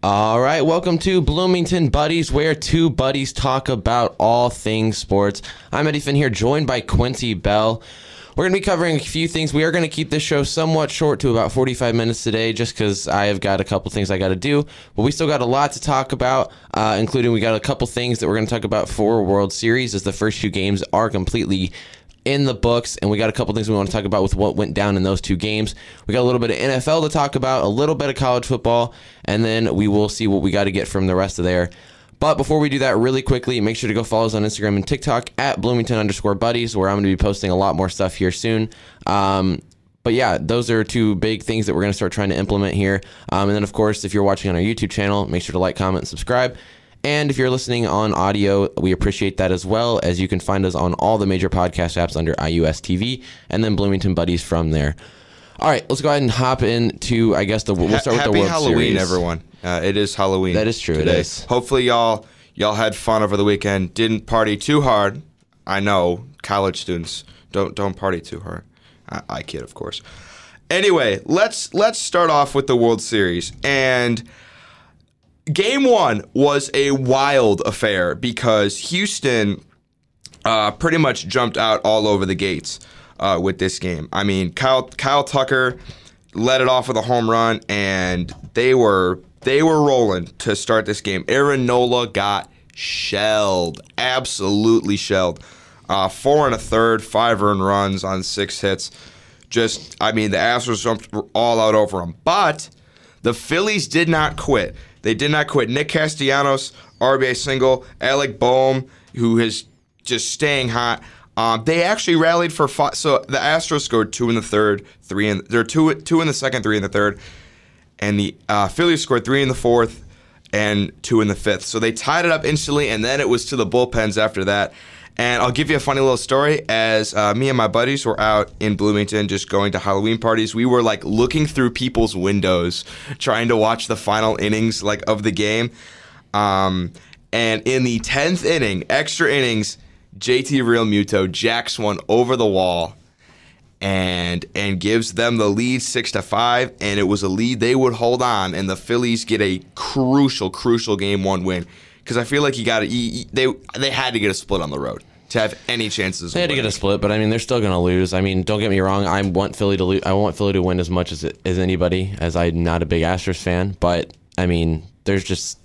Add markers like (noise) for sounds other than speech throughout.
All right, welcome to Bloomington Buddies, where two buddies talk about all things sports. I'm Eddie Finn here, joined by Quincy Bell. We're going to be covering a few things. We are going to keep this show somewhat short to about 45 minutes today, just because I have got a couple things I got to do. But we still got a lot to talk about, uh, including we got a couple things that we're going to talk about for World Series, as the first two games are completely in the books, and we got a couple things we want to talk about with what went down in those two games. We got a little bit of NFL to talk about, a little bit of college football, and then we will see what we got to get from the rest of there. But before we do that, really quickly, make sure to go follow us on Instagram and TikTok at Bloomington underscore buddies, where I'm going to be posting a lot more stuff here soon. Um, but yeah, those are two big things that we're going to start trying to implement here. Um, and then, of course, if you're watching on our YouTube channel, make sure to like, comment, and subscribe. And if you're listening on audio, we appreciate that as well, as you can find us on all the major podcast apps under IUS TV and then Bloomington Buddies from there. All right, let's go ahead and hop into, I guess, the we'll start with the World Halloween, Series. everyone. Uh, it is Halloween. That is true, it Today. is. Hopefully, y'all y'all had fun over the weekend. Didn't party too hard. I know college students don't don't party too hard. I, I kid, of course. Anyway, let's let's start off with the World Series and. Game one was a wild affair because Houston uh, pretty much jumped out all over the gates uh, with this game. I mean, Kyle Kyle Tucker led it off with a home run, and they were they were rolling to start this game. Aaron Nola got shelled, absolutely shelled. Uh, four and a third, five earned runs on six hits. Just, I mean, the Astros jumped all out over him, but the Phillies did not quit. They did not quit. Nick Castellanos, RBI single. Alec Bohm, who is just staying hot. Um, they actually rallied for five. So the Astros scored two in the third, three in there two two in the second, three in the third, and the uh, Phillies scored three in the fourth and two in the fifth. So they tied it up instantly, and then it was to the bullpens after that. And I'll give you a funny little story. As uh, me and my buddies were out in Bloomington just going to Halloween parties, we were like looking through people's windows, trying to watch the final innings like of the game. Um, and in the tenth inning, extra innings, JT Realmuto jacks one over the wall and and gives them the lead six to five, and it was a lead they would hold on, and the Phillies get a crucial, crucial game one win because I feel like you got to they they had to get a split on the road to have any chances. They had to get a split, but I mean, they're still going to lose. I mean, don't get me wrong. I want Philly to lose. I want Philly to win as much as as anybody, as I'm not a big Astros fan. But I mean, there's just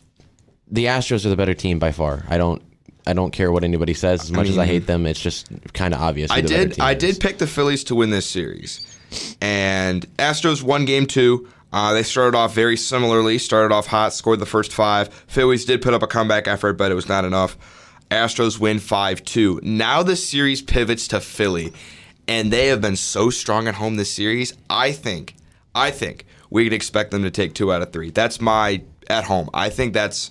the Astros are the better team by far. I don't. I don't care what anybody says. As much as I hate them, it's just kind of obvious. I did I is. did pick the Phillies to win this series, and Astros won game two. Uh, they started off very similarly. Started off hot, scored the first five. Phillies did put up a comeback effort, but it was not enough. Astros win 5 2. Now the series pivots to Philly, and they have been so strong at home this series. I think, I think we could expect them to take two out of three. That's my at home. I think that's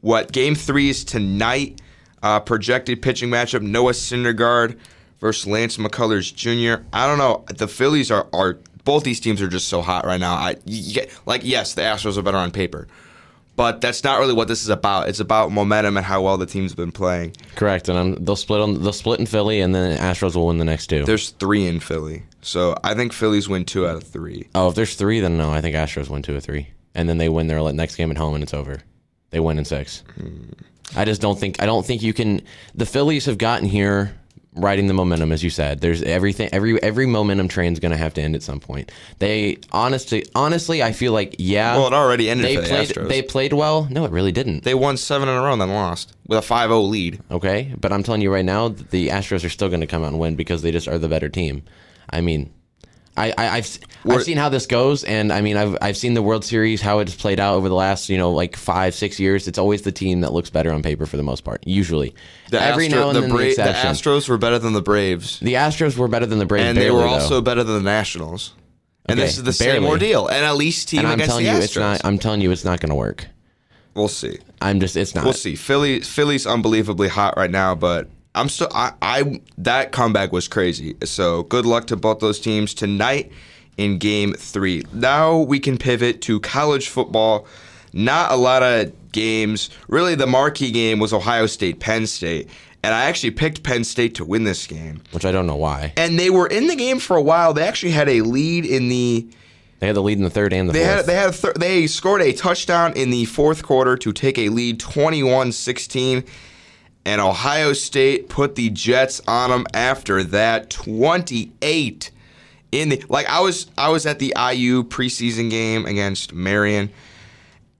what game three is tonight. Uh, projected pitching matchup: Noah Syndergaard versus Lance McCullers Jr. I don't know. The Phillies are are both these teams are just so hot right now. I like yes, the Astros are better on paper, but that's not really what this is about. It's about momentum and how well the team's been playing. correct, and I'm, they'll split on they'll split in Philly, and then Astros will win the next two. There's three in Philly, so I think Phillies win two out of three. oh, if there's three, then no. I think Astros win two or three, and then they win their next game at home, and it's over. They win in six. Hmm. I just don't think I don't think you can. The Phillies have gotten here riding the momentum, as you said. There's everything. Every every momentum train's going to have to end at some point. They honestly, honestly, I feel like yeah. Well, it already ended they the played. They played well. No, it really didn't. They won seven in a row and then lost with a 5-0 lead. Okay, but I'm telling you right now, the Astros are still going to come out and win because they just are the better team. I mean, I, I I've I've seen how this goes, and I mean, I've I've seen the World Series how it's played out over the last you know like five six years. It's always the team that looks better on paper for the most part. Usually, The, every Astro- now and the, then Bra- the the. Astros were better than the Braves. The Astros were better than the Braves, and they barely, were though. also better than the Nationals. And Okay, this is the same ordeal. And at least team And I'm telling you, Astros. it's not. I'm telling you, it's not going to work. we'll see. I'm just. It's not. We'll see. Philly, Philly's unbelievably hot right now, but I'm still. I, I that comeback was crazy. So good luck to both those teams tonight in Game Three. Now we can pivot to college football. Not a lot of games. Really, the marquee game was Ohio State, Penn State, and I actually picked Penn State to win this game. Which I don't know why. and they were in the game for a while. They actually had a lead in the They had the lead in the third and the They fourth. had they had thir- they scored a touchdown in the fourth quarter to take a lead 21-16 and Ohio State put the Jets on them after that 28 in the like I was I was at the IU preseason game against Marian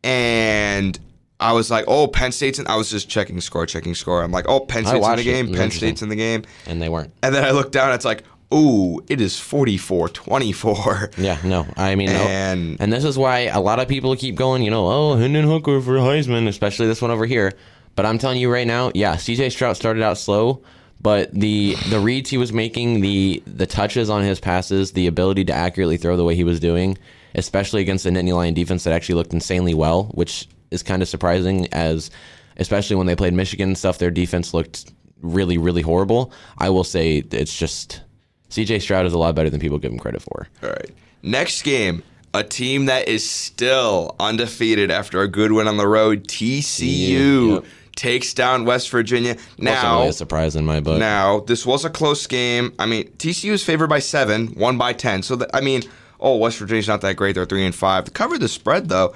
and I was like, "Oh, Penn State's in." I was just checking score, checking score. I'm like, "Oh, Penn State's in the game. Penn. State's in the game." and they weren't. And then I looked down, it's like, "Ooh, it is 44-24." Yeah, no. I mean, no. And- and this is why a lot of people keep going, you know, oh, Hendon Hooker for Heisman, especially this one over here. But I'm telling you right now, yeah, CJ Stroud started out slow, but the the reads he was making, the the touches on his passes, the ability to accurately throw the way he was doing, especially against the Nittany Lion defense that actually looked insanely well, which is kind of surprising as especially when they played Michigan and stuff, their defense looked really, really horrible. I will say it's just CJ Stroud is a lot better than people give him credit for. All right. Next game, a team that is still undefeated after a good win on the road, TCU Yep. Takes down West Virginia. Now, really a surprise in my book. now this was a close game. I mean, TCU is favored by seven, one by ten. So that, I mean, oh, West Virginia's not that great. They're three and five. To cover the spread though.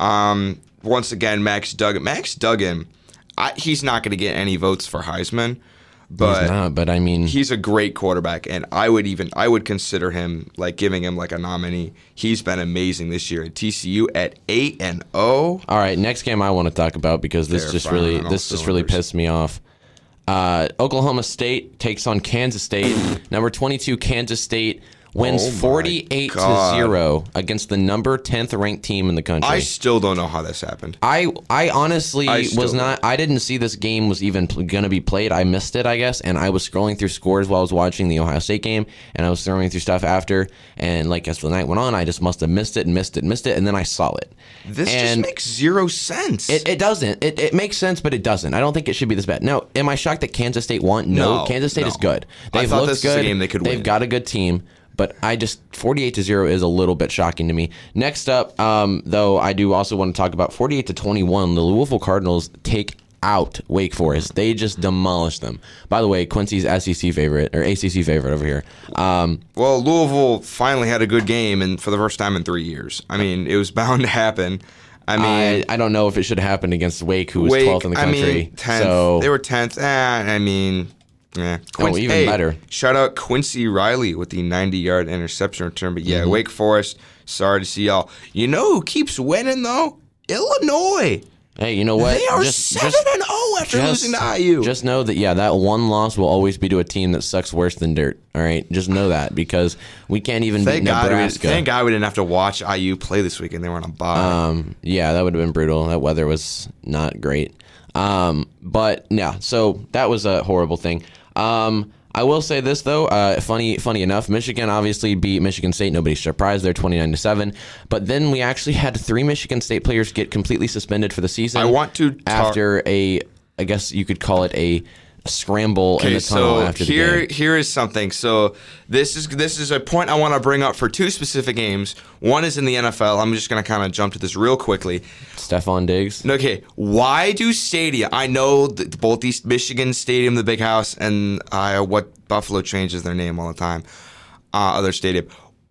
Um, once again, Max Duggan. Max Duggan. I, he's not going to get any votes for Heisman, but He's not, but I mean, he's a great quarterback and i would even i would consider him like giving him like a nominee he's been amazing this year at tcu at 8 and. 0 all right. Next game I want to talk about because this They're just really this just really pissed me off. Uh, Oklahoma State takes on Kansas State. number twenty-two Kansas State wins Oh my forty eight to zero against the number tenth ranked team in the country. i still don't know how this happened I I honestly I was don't. I didn't see this game was even going to be played. I missed it, I guess, and I was scrolling through scores while I was watching the Ohio State game, and I was throwing through stuff after. And like as the night went on, I just must have missed it and missed it and missed it, and then I saw it. this and just makes zero sense it, it doesn't. It, it makes sense, but it doesn't. I don't think it should be this bad. Now, am I shocked that Kansas State won? No, No, Kansas State no. is good. They've thought looked this was a good. game they could They've win. got a good team, but I just 48 to 0 is a little bit shocking to me. Next up, um, though, I do also want to talk about 48 to 21. The Louisville Cardinals take out Wake Forest. They just demolished them. By the way, Quincy's SEC favorite or ACC favorite over here. Um, well louisville finally had a good game and for the first time in three years i mean it was (laughs) bound to happen i mean I, I don't know if it should have happened against Wake, who was Wake, 12th in the country. I mean, 10th. So they were 10th. Eh, I mean, yeah. Oh, even better. Shout out Quincy Riley with the 90 yard interception return. But yeah, Mm-hmm. Wake Forest, sorry to see y'all. You know who keeps winning, though? Illinois. hey, you know what? They are Just- 7 just- and 0 after losing to IU. Just know that yeah, that one loss will always be to a team that sucks worse than dirt. All right, just know that because we can't even thank beat God, we, Nebraska. thank God we didn't have to watch IU play this weekend. They were on a bye. Um, yeah, that would have been brutal. That weather was not great. Um, but yeah, so that was a horrible thing. Um, I will say this though, uh, funny, funny enough, Michigan obviously beat Michigan State. Nobody's surprised. They're twenty nine to seven. But then we actually had three Michigan State players get completely suspended for the season. I want to talk- after a, I guess you could call it a scramble in Okay, the tunnel so after the here game. here is something. So this is this is a point I want to bring up for two specific games. One is in the NFL. I'm just going to kind of jump to this real quickly. Stefon Diggs. Okay, why do stadia? I know both these Michigan Stadium, the Big House, and uh, what Buffalo changes their name all the time. Uh, other stadium.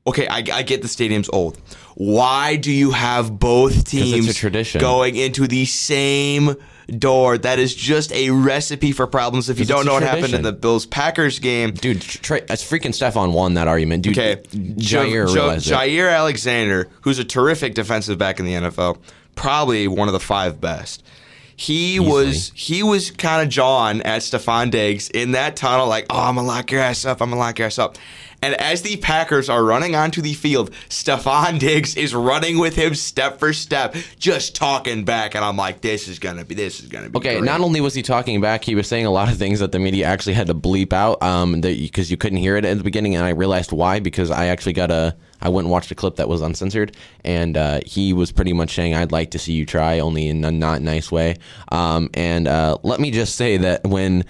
Okay, I, I get the stadium's old. Why do you have both teams tradition. going into the same door? That is just a recipe for problems. If you don't know what happened in the Bills Packers game, Dude, Trey, it's freaking Stefon won that argument. Dude, Okay, Jair Jair Alexander, who's a terrific defensive back in the NFL, probably one of the five best. He was he was kind of jawing at Stefon Diggs in that tunnel, like, "Oh, I'm gonna lock your ass up. I'm gonna lock your ass up." And as the Packers are running onto the field, Stefon Diggs is running with him step for step, just talking back, and I'm like, "This is gonna be this is gonna be Okay, great. not only was he talking back, he was saying a lot of things that the media actually had to bleep out um, because you couldn't hear it at the beginning, and I realized why because I actually got a I went and watched a clip that was uncensored, and uh, he was pretty much saying, "I'd like to see you try, only in a not nice way." Um, and uh, let me just say that when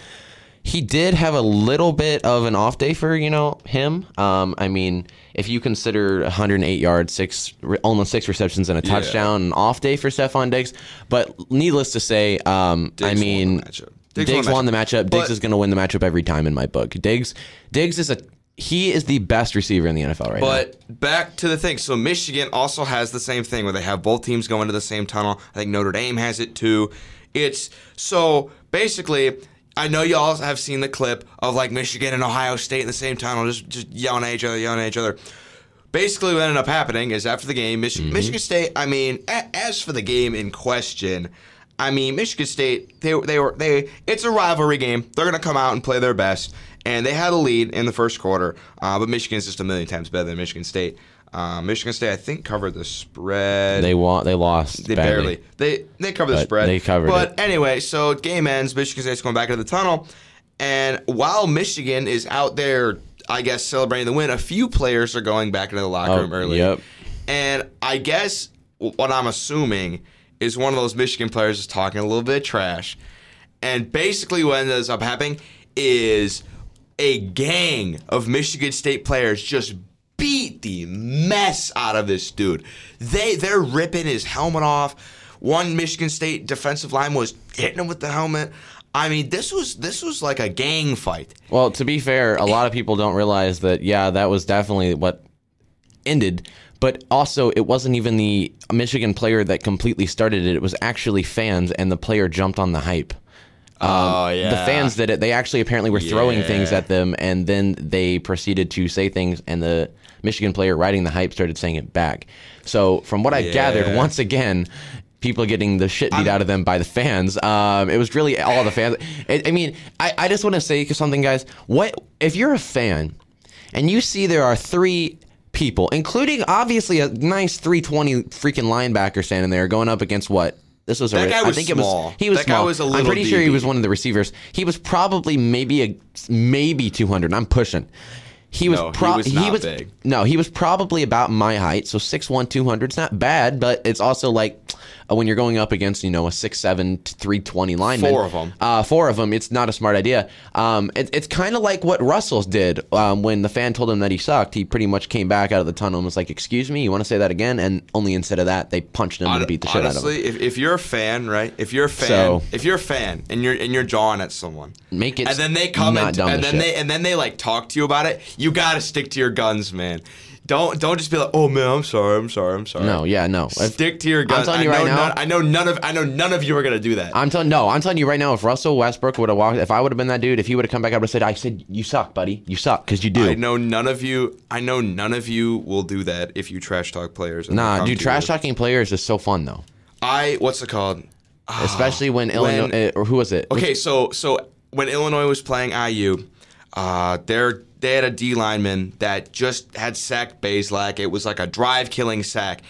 he did have a little bit of an off day for you know him. Um, I mean, if you consider 108 yards, six almost six receptions and a touchdown, an off day for Stefon Diggs. But needless to say, um, I Diggs won mean. Diggs, Diggs won the won the matchup. Diggs is going to win the matchup every time in my book. Diggs, Diggs is a he is the best receiver in the NFL right now. But back to the thing. So Michigan also has the same thing where they have both teams going to the same tunnel. I think Notre Dame has it too. It's so basically. I know y'all have seen the clip of like Michigan and Ohio State in the same tunnel, just just yelling at each other, yelling at each other. Basically, what ended up happening is after the game, Mich- Mm-hmm. Michigan State. I mean, a- as for the game in question, I mean, Michigan State. They they were they. It's a rivalry game. They're gonna come out and play their best, and they had a lead in the first quarter. Uh, but Michigan's just a million times better than Michigan State. Uh, Michigan State, I think, covered the spread. they want they lost. They badly. barely. They they covered the spread. they covered But it. anyway, so game ends. Michigan State's going back into the tunnel, and while Michigan is out there, I guess celebrating the win, a few players are going back into the locker Oh, room early. yep. And I guess what I'm assuming is one of those Michigan players is talking a little bit of trash, and basically what ends up happening is a gang of Michigan State players just beat the mess out of this dude. They they're ripping his helmet off. One Michigan State defensive line was hitting him with the helmet. I mean, this was this was like a gang fight. Well, to be fair, a lot of people don't realize that. Yeah, that was definitely what ended. But also, it wasn't even the Michigan player that completely started it. It was actually fans, and the player jumped on the hype. Oh yeah. The fans did it. They actually apparently were throwing Yeah. things at them, and then they proceeded to say things, and the Michigan player riding the hype started saying it back. So, from what I've gathered, once again, people getting the shit beat out of them by the fans. Um, it was really all the fans. I, I mean, I, I just want to say something, guys. What if you're a fan and you see there are three people, including obviously a nice 320 freaking linebacker standing there going up against what? This was a, That guy I was think small. it was he was That guy small. was a I'm little pretty sure he was one of the receivers. He was probably maybe a maybe 200. I'm pushing. He was, No, he pro- was not big. No, he was probably about my height, so 6'1", 200 is not bad, but it's also like uh, when you're going up against, you know, a 6'7", 320 lineman. Four of 'em. Uh, four of them. It's not a smart idea. Um, it, it's kind of like what Russell's did um, when the fan told him that he sucked. He pretty much came back out of the tunnel and was like, "Excuse me, you want to say that again?" And only instead of that, they punched him and beat the shit out of him. Honestly, if, if you're a fan, right? If you're a fan, So- if you're a fan and you're and you're jawing at someone, Make it and then they come not and, and then shit. they and then they like talk to you about it. You got to stick to your guns, man. Don't don't just be like, oh man, I'm sorry, I'm sorry, I'm sorry. No, yeah, no. If- Stick to your guns. I'm telling you I know right now- none, I know none of I know none of you are gonna do that. I'm telling no, I'm telling you right now. If Russell Westbrook would have walked, if I would have been that dude, if he would have come back, I would have said, "I said you suck, buddy. You suck because you do." I know none of you. I know none of you will do that if you trash talk players. and they Nah, come dude, to trash you. talking players is so fun though, I what's it called? especially when, Illinois uh, or who was it? Okay, so so when Illinois was playing IU, uh, they're they had a D lineman that just had sacked Bazelak. It was like a drive killing sack.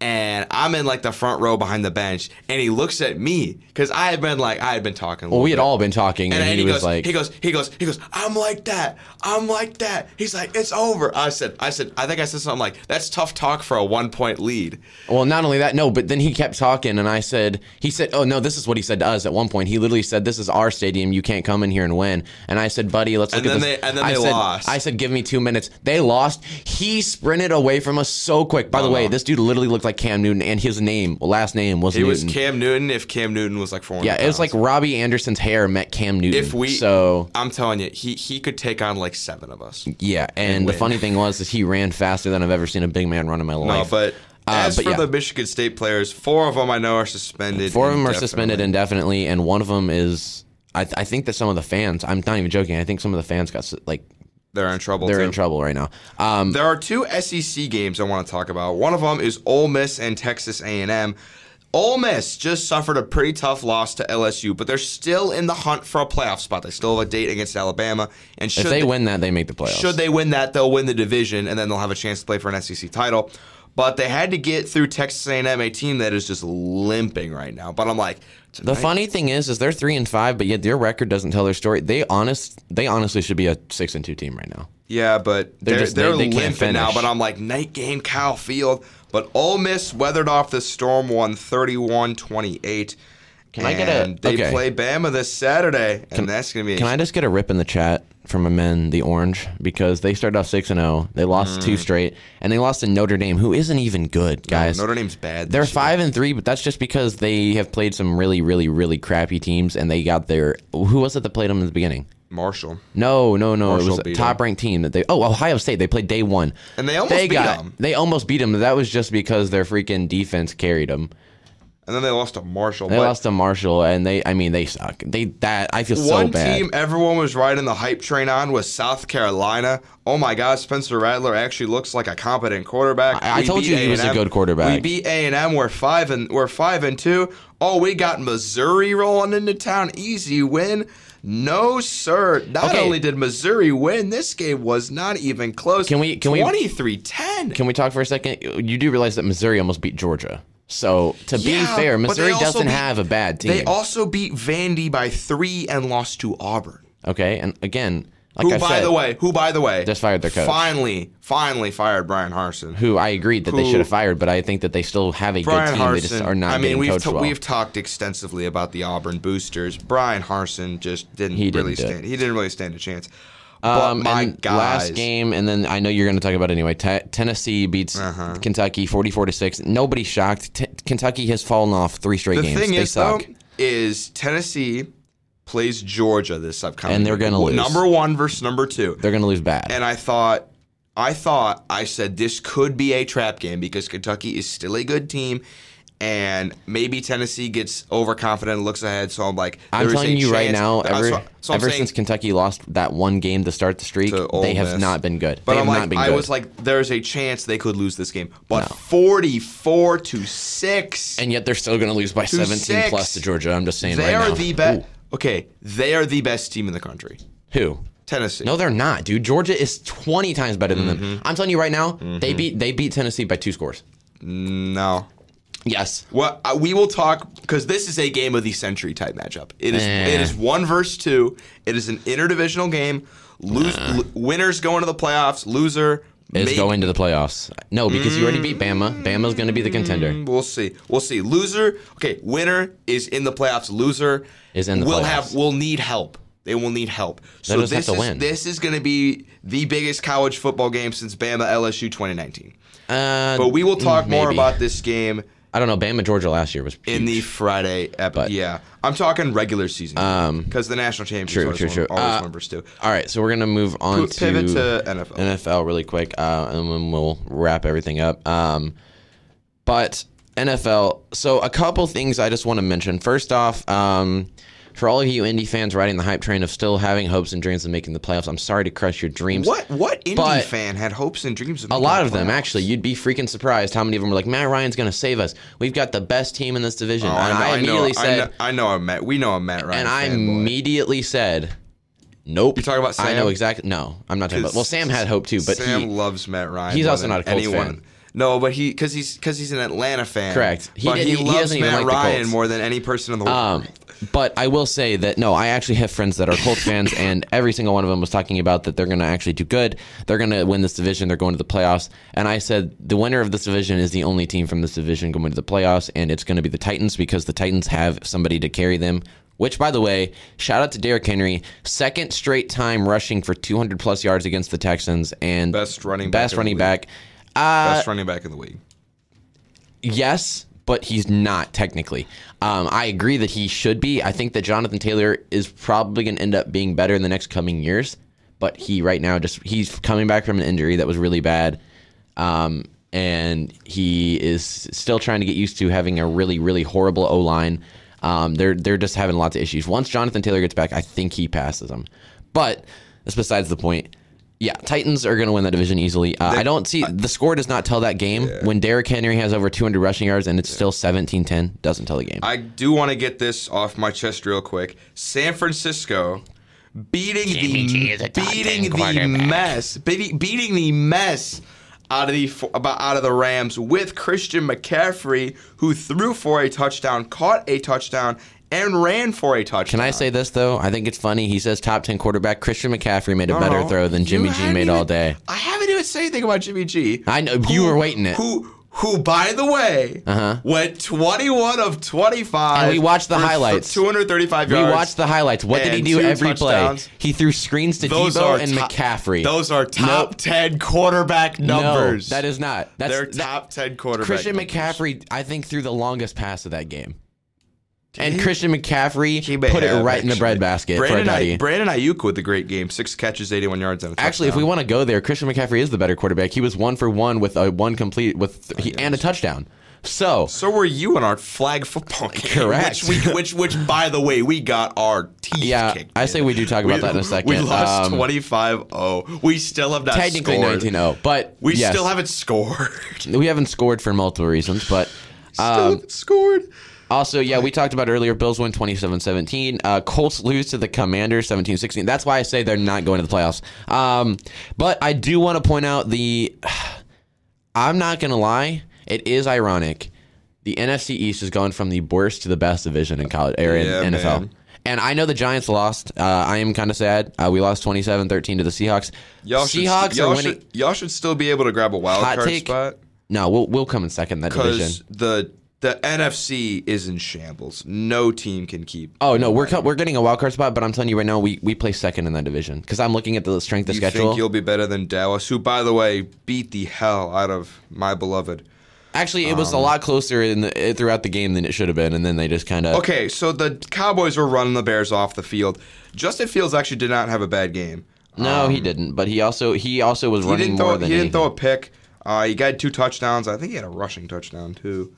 And I'm in like the front row behind the bench, and he looks at me because I had been like I had been talking. a Well, we had bit. all been talking, and, And, and he, he, was goes, like, he goes, he goes, he goes. I'm like that. I'm like that. He's like, it's over. I said, I said, I think I said something like, that's tough talk for a one point lead. Well, not only that, no, but then he kept talking, and I said, he said, oh no, this is what he said to us at one point. He literally said, "This is our stadium. You can't come in here and win." And I said, "Buddy, let's look And at then this." they- and then I they said, lost. I said, "Give me two minutes." They lost. He sprinted away from us so quick. By the way, Uh-huh. this dude literally looked like Cam Newton, and his name, last name, was He Newton. was Cam Newton if Cam Newton was like 400 yeah, it was like. Robbie Anderson's hair met Cam Newton. if we. so I'm telling you, he he could take on like seven of us. yeah, and, the funny thing was, is he ran faster than I've ever seen a big man run in my No, life. but Uh, as but for yeah. the Michigan State players, four of them I know are suspended. Four of them are suspended indefinitely, and one of them is. I, I think that some of the fans. I'm not even joking. I think some of the fans got like They're in trouble. they're too. in trouble right now. Um, There are two SEC games I want to talk about. One of them is Ole Miss and Texas A&M. Ole Miss just suffered a pretty tough loss to LSU, but they're still in the hunt for a playoff spot. They still have a date against Alabama, and should if they win that, they make the playoffs. should they win that, they'll win the division, and then they'll have a chance to play for an SEC title. But they had to get through Texas A&M, a team that is just limping right now. But I'm like, The funny thing is, is they're three and five, but yet their record doesn't tell their story. They honest, they honestly should be a six and two team right now. Yeah, but They're they're, just- they're, they- they limping now. But I'm like, night game, Kyle Field. But Ole Miss weathered off the storm, won 31-28. Can I get a- they okay. play Bama this Saturday, and that's gonna be. Can I just get a rip in the chat from a men, the Orange, because they started off six and zero. They lost two mm. straight, and they lost to Notre Dame, who isn't even good, guys. Notre Dame's bad. They're this year. five and three, but that's just because they have played some really, really, really crappy teams, and they got their. Who was it that played them in the beginning? Marshall. No, no, no. Marshall it was a top ranked team that they. Oh, Ohio State. They played day one. And they almost they beat got. 'em. They almost beat them. That was just because their freaking defense carried them. And then they lost to Marshall. They but lost to Marshall, and they. I mean, they suck. They that I feel so bad. one team everyone was riding the hype train on was South Carolina. Oh my God, Spencer Rattler actually looks like a competent quarterback. I- I told you he was a A&M. good quarterback. We beat A and M. We're five and we're five and two. Oh, we got Missouri rolling into town. Easy win. No, sir. Not Okay. only did Missouri win, this game was not even close. Can we- can we- 23-10. Can we talk for a second? You do realize that Missouri almost beat Georgia. So to be Yeah, fair, Missouri doesn't beat- have a bad team. They also beat Vandy by three and lost to Auburn. okay, and again, like Who, I by said, the way, who, by the way, Just fired their coach. Finally, finally fired Bryan Harsin. who I agreed that they should have fired, but I think that they still have a Bryan good team. Harsin. they just are not I mean, we've ta- well. we've talked extensively about the Auburn boosters. Bryan Harsin just didn't, He didn't really do it. stand. He didn't really stand a chance. Um, but my and guys, last game, and then I know you're going to talk about it anyway. Te- Tennessee beats Uh-huh. Kentucky 44 to six. Nobody's shocked. T- Kentucky has fallen off three straight the games. thing they is suck. though, is Tennessee plays Georgia this upcoming, And they're gonna lose. Number one versus number two. They're going to lose bad. And I thought, I thought, I said this could be a trap game because Kentucky is still a good team, and maybe Tennessee gets overconfident and looks ahead. So I'm like, I'm telling you right now, ever, what- so ever since Kentucky lost that one game to start the streak, they have not been good. But they I'm have like, not been I was like, there's a chance they could lose this game, but No. 44 to six. and yet they're still going to lose by 17 six. plus to Georgia. I'm just saying they right are now. the best. Okay, they are the best team in the country. Who? Tennessee. No, they're not, dude. Georgia is 20 times better than Mm-hmm. them. I'm telling you right now, they beat they beat Tennessee by two scores. no. Yes. Well, uh, we will talk because this is a game of the century type matchup. It is. Eh. It is one versus two. It is an interdivisional game. Lose l- winners go into the playoffs. Loser Is going to the playoffs. No, because you already beat Bama. Bama's going to be the contender. We'll see. We'll see. Loser. Okay. Winner is in the playoffs. Loser Is in the will playoffs. We'll have. We'll need help. They will need help. So this is win. this is going to be the biggest college football game since Bama LSU 2019. Uh, But we will talk more about this game I don't know. Bama Georgia last year was in the. Friday episode. Yeah, I'm talking regular season because the national championship true, always, true, true. always Uh, numbers too. All right, so we're gonna move on P- pivot to, to NFL. NFL really quick, uh, and then we'll wrap everything up. Um, but NFL, so a couple things I just want to mention. First off, um, for all of you indie fans riding the hype train of still having hopes and dreams of making the playoffs, I'm sorry to crush your dreams. What what But- fan had hopes and dreams of A lot the of them, actually. You'd be freaking surprised how many of them were like, Matt Ryan's going to save us. We've got the best team in this division. Oh, and I, I, immediately know, said, I know, I know a Matt. We know a Matt Ryan. and I immediately said, nope. You're talking about I know exactly. No, I'm not talking about. Well, Sam had hope too, but Sam he. loves Matt Ryan. he's also not a Colts anyone. fan. No, but he because he's because he's an Atlanta fan. Correct. He but he, he loves Matt like Ryan more than any person in the world. Um, but I will say that no, I actually have friends that are Colts fans, (coughs) and every single one of them was talking about that they're going to actually do good. They're going to win this division. They're going to the playoffs. And I said the winner of this division is the only team from this division going to the playoffs, and it's going to be the Titans because the Titans have somebody to carry them. Which, by the way, shout out to Derrick Henry, second straight time rushing for 200 plus yards against the Texans, and Best running back best running back. Uh, Best running back in the league. Yes, but he's not technically. Um, I agree that he should be. I think that Jonathan Taylor is probably going to end up being better in the next coming years. But he right now just he's coming back from an injury that was really bad, um, and he is still trying to get used to having a really really horrible O line. Um, they're they're just having lots of issues. Once Jonathan Taylor gets back, I think he passes them. But that's besides the point. Yeah, Titans are going to win that division easily. Uh, I don't see the score does not tell that game. When Derrick Henry has over 200 rushing yards and it's still 17-10, doesn't tell the game. I do want to get this off my chest real quick. San Francisco beating Jimmy G is the a top 10 beating the quarterback. mess, beating, beating the mess out of the about out of the Rams with Christian McCaffrey, who threw for a touchdown, caught a touchdown, and ran for a touchdown. Can I say this though? I think it's funny. He says top 10 quarterback Christian McCaffrey made a better No, throw than you Jimmy G haven't made all day. I haven't even said anything about Jimmy G. I know you were waiting it. Who who by the way Uh-huh. went 21 of 25 And we watched the for- for highlights. 235 We yards. watched the highlights. What did he do every touchdowns. play? He threw screens to Those Deebo and top- McCaffrey. Those are top Nope. 10 quarterback numbers. No, that is not. That's They're that- top 10 quarterback Christian numbers. McCaffrey, I think, threw the longest pass of that game. And Christian McCaffrey He may put it have, right in the actually. bread basket for a Brandon, duddy. I, Brandon Aiyuk with a great game, six catches, 81 yards, and a Actually, if we touchdown. want to go there, Christian McCaffrey is the better quarterback. He was one for one with a one complete with he, and a touchdown. So So were you in our flag football (laughs) game. Correct. Which, we, which, which, by the way, we got our teeth Yeah, kicked. I say we do talk about that in a (laughs) second. We lost Um, 25-0. We still have not technically scored. 19-0, but We yes, still haven't scored. we haven't scored for multiple reasons, but still um, haven't scored. Also, yeah, we talked about earlier. Bills win 27-17. Uh, Colts lose to the Commanders 17-16. That's why I say they're not going to the playoffs. Um, but I do want to point out the. (sighs) I'm not going to lie. It is ironic. The NFC East has gone from the worst to the best division in college or in Yeah, NFL. man. And I know the Giants lost. Uh, I am kind of sad. Uh, we lost 27-13 to the Seahawks. Y'all should, Seahawks y'all are winning. Should, y'all should still be able to grab a wild Hot card take, spot No, we'll we'll come in second in that division. because the the NFC is in shambles. No team can keep. Oh no, we're we're getting a wild card spot, but I'm telling you right now, we, we play second in that division because I'm looking at the strength of schedule. you schedule. think you'll be better than Dallas, who, by the way, beat the hell out of my beloved. Actually, it was Um, a lot closer in the, throughout the game than it should have been, and then they just kind of. Okay, so the Cowboys were running the Bears off the field. Justin Fields actually did not have a bad game. No, he didn't. But he also he also was He running more throw. than He didn't anything. throw a pick. Uh, he got two touchdowns. I think he had a rushing touchdown too.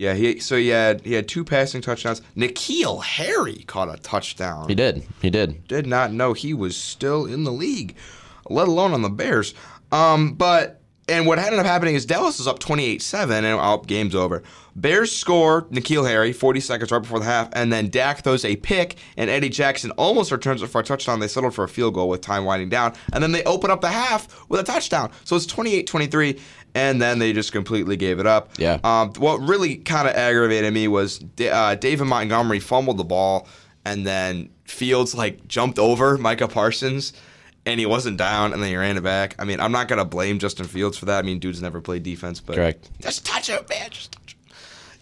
Yeah, he so he had he had two passing touchdowns. N'Keal Harry caught a touchdown. He did. He did. did not know he was still in the league, let alone on the Bears. Um, but and what ended up happening is Dallas was up 28-7 and oh, game's over. Bears score N'Keal Harry 40 seconds right before the half, and then Dak throws a pick, and Eddie Jackson almost returns it for a touchdown. They settled for a field goal with time winding down, and then they open up the half with a touchdown. So it's 28-23, and then they just completely gave it up. Yeah. Um, what really kind of aggravated me was uh, David Montgomery fumbled the ball, and then Fields like jumped over Micah Parsons, and he wasn't down, and then he ran it back. I mean, I'm not gonna blame Justin Fields for that. I mean, dude's never played defense, but Correct. Just touch it, man. Just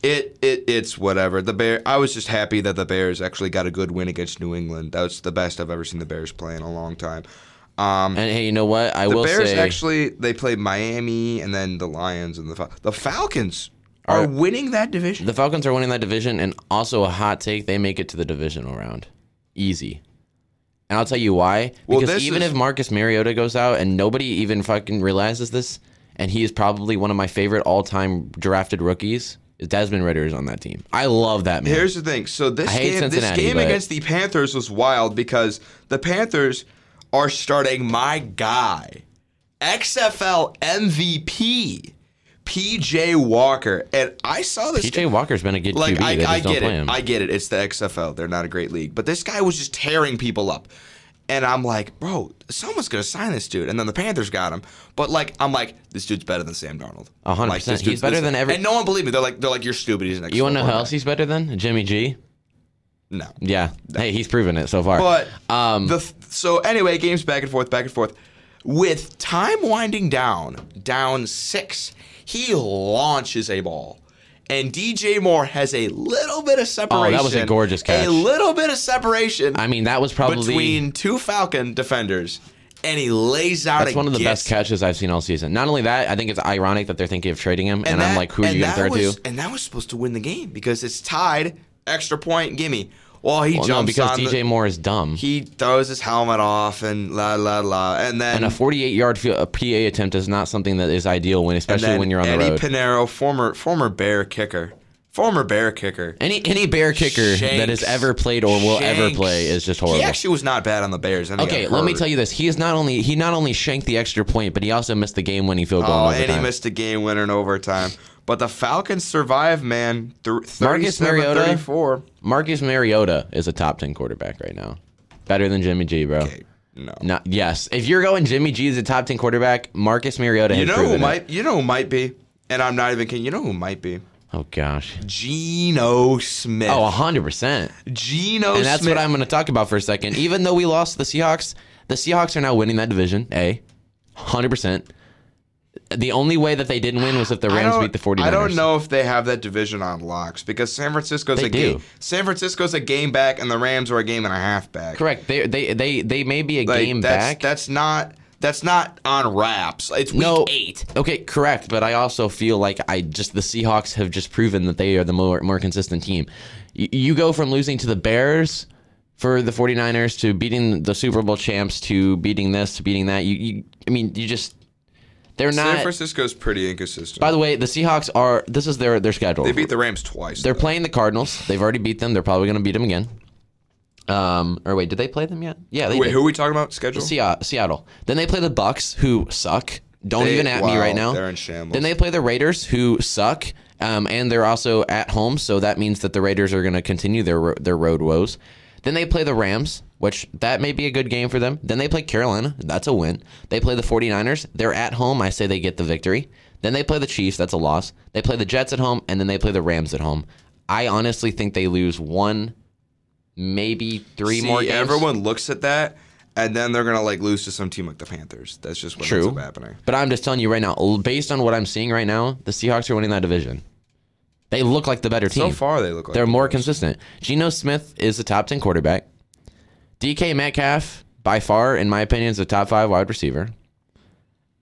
it. It it it's whatever. The bear. I was just happy that the Bears actually got a good win against New England. That was the best I've ever seen the Bears play in a long time. Um, And hey, you know what? I the will Bears say actually they played Miami and then the Lions and the Fal- the Falcons are, Are- winning that division. the Falcons are winning that division, and also a hot take: they make it to the divisional round, easy. And I'll tell you why. Well, Because this even is- if Marcus Mariota goes out, and nobody even fucking realizes this, and he is probably one of my favorite all-time drafted rookies. Desmond Ridder is on that team. I love that man. Here's the thing. So this I game, this game but- against the Panthers was wild because the Panthers are starting my guy, XFL MVP, PJ Walker, and I saw this. PJ Walker's been a good like QB. I, I get it. I get it. It's the XFL. They're not a great league, but this guy was just tearing people up. And I'm like, bro, someone's gonna sign this dude. And then the Panthers got him. But like, I'm like, this dude's better than Sam Darnold. A hundred Like, percent. this He's dude's- better than every- And no one believed me. They're like, they're like, you're stupid. He's an you want to know who else he's better than? Jimmy G. No. Yeah. Hey, he's proven it so far. But um, the so anyway, games back and forth, back and forth. With time winding down, down six, he launches a ball. And DJ Moore has a little bit of separation. Oh, that was a gorgeous catch. A little bit of separation I mean, that was probably between two Falcon defenders. And he lays out that's one of the best catches I've seen all season. Not only that, I think it's ironic that they're thinking of trading him, and, I'm like, who are you going to that throw to? And that was supposed to win the game because it's tied, extra point, gimme. Well, he Well, no, jumps because on the- DJ Moore is dumb. he throws his helmet off and la la la, and then and a 48 yard field, a PA attempt is not something that is ideal when, especially when you're on Eddie the road. Eddy Piñeiro, former former Bear kicker, former Bear kicker. any any bear kicker that has ever played or will ever play is just horrible. He actually was not bad on the Bears. okay, let me tell you this: he is not only he not only shanked the extra point, but he also missed the game winning field goal. Oh, and he missed a game winner in overtime. But the Falcons survived, man. Th- Marcus Mariota? 34. Marcus Mariota is a top 10 quarterback right now, better than Jimmy G, bro. Okay, no. No, yes, if you're going Jimmy G as a top 10 quarterback, Marcus Mariota You know who it. might? You know who might be? And I'm not even kidding. You know who might be? Oh gosh. Geno Smith. Oh, 100%. Geno And that's Smith. what I'm going to talk about for a second. Even though we lost the Seahawks, the Seahawks are now winning that division, A. 100%. The only way that they didn't win was if the Rams beat the 49ers. I don't know if they have that division on locks because San Francisco's They a do. game. San Francisco's a game back, and the Rams are a game and a half back. Correct. They they they they may be a Like, game that's, back. That's not That's not on wraps. It's week No. eight. Okay, correct, but I also feel like I just the Seahawks have just proven that they are the more more consistent team. You, you go from losing to the Bears for the 49ers to beating the Super Bowl champs to beating this to beating that. You, you I mean, you just they're not. San Francisco's pretty inconsistent. By the way, the Seahawks are this is their their schedule. they beat the Rams twice. They're though. playing the Cardinals. They've already beat them. They're probably going to beat them again. Um, or wait, did they play them yet? Yeah, they Wait, did. who are we talking about? Schedule? Sea- Seattle. Then they play the Bucs, who suck. Don't They- even at me wow, right now. they're in shambles. Then they play the Raiders, who suck, um, and they're also at home, so that means that the Raiders are going to continue their ro- their road woes. Then they play the Rams, which that may be a good game for them. Then they play Carolina, that's a win. They play the 49ers, they're at home, I say they get the victory. Then they play the Chiefs, that's a loss. They play the Jets at home, and then they play the Rams at home. I honestly think they lose one, maybe three See, more games. everyone looks at that, and then they're gonna like lose to some team like the Panthers. That's just what True. ends up happening. But I'm just telling you right now, based on what I'm seeing right now, the Seahawks are winning that division. They look like the better team. So far, they look like They're the more best. consistent. Geno Smith is a top 10 quarterback. DK Metcalf, by far, in my opinion, is a top five wide receiver.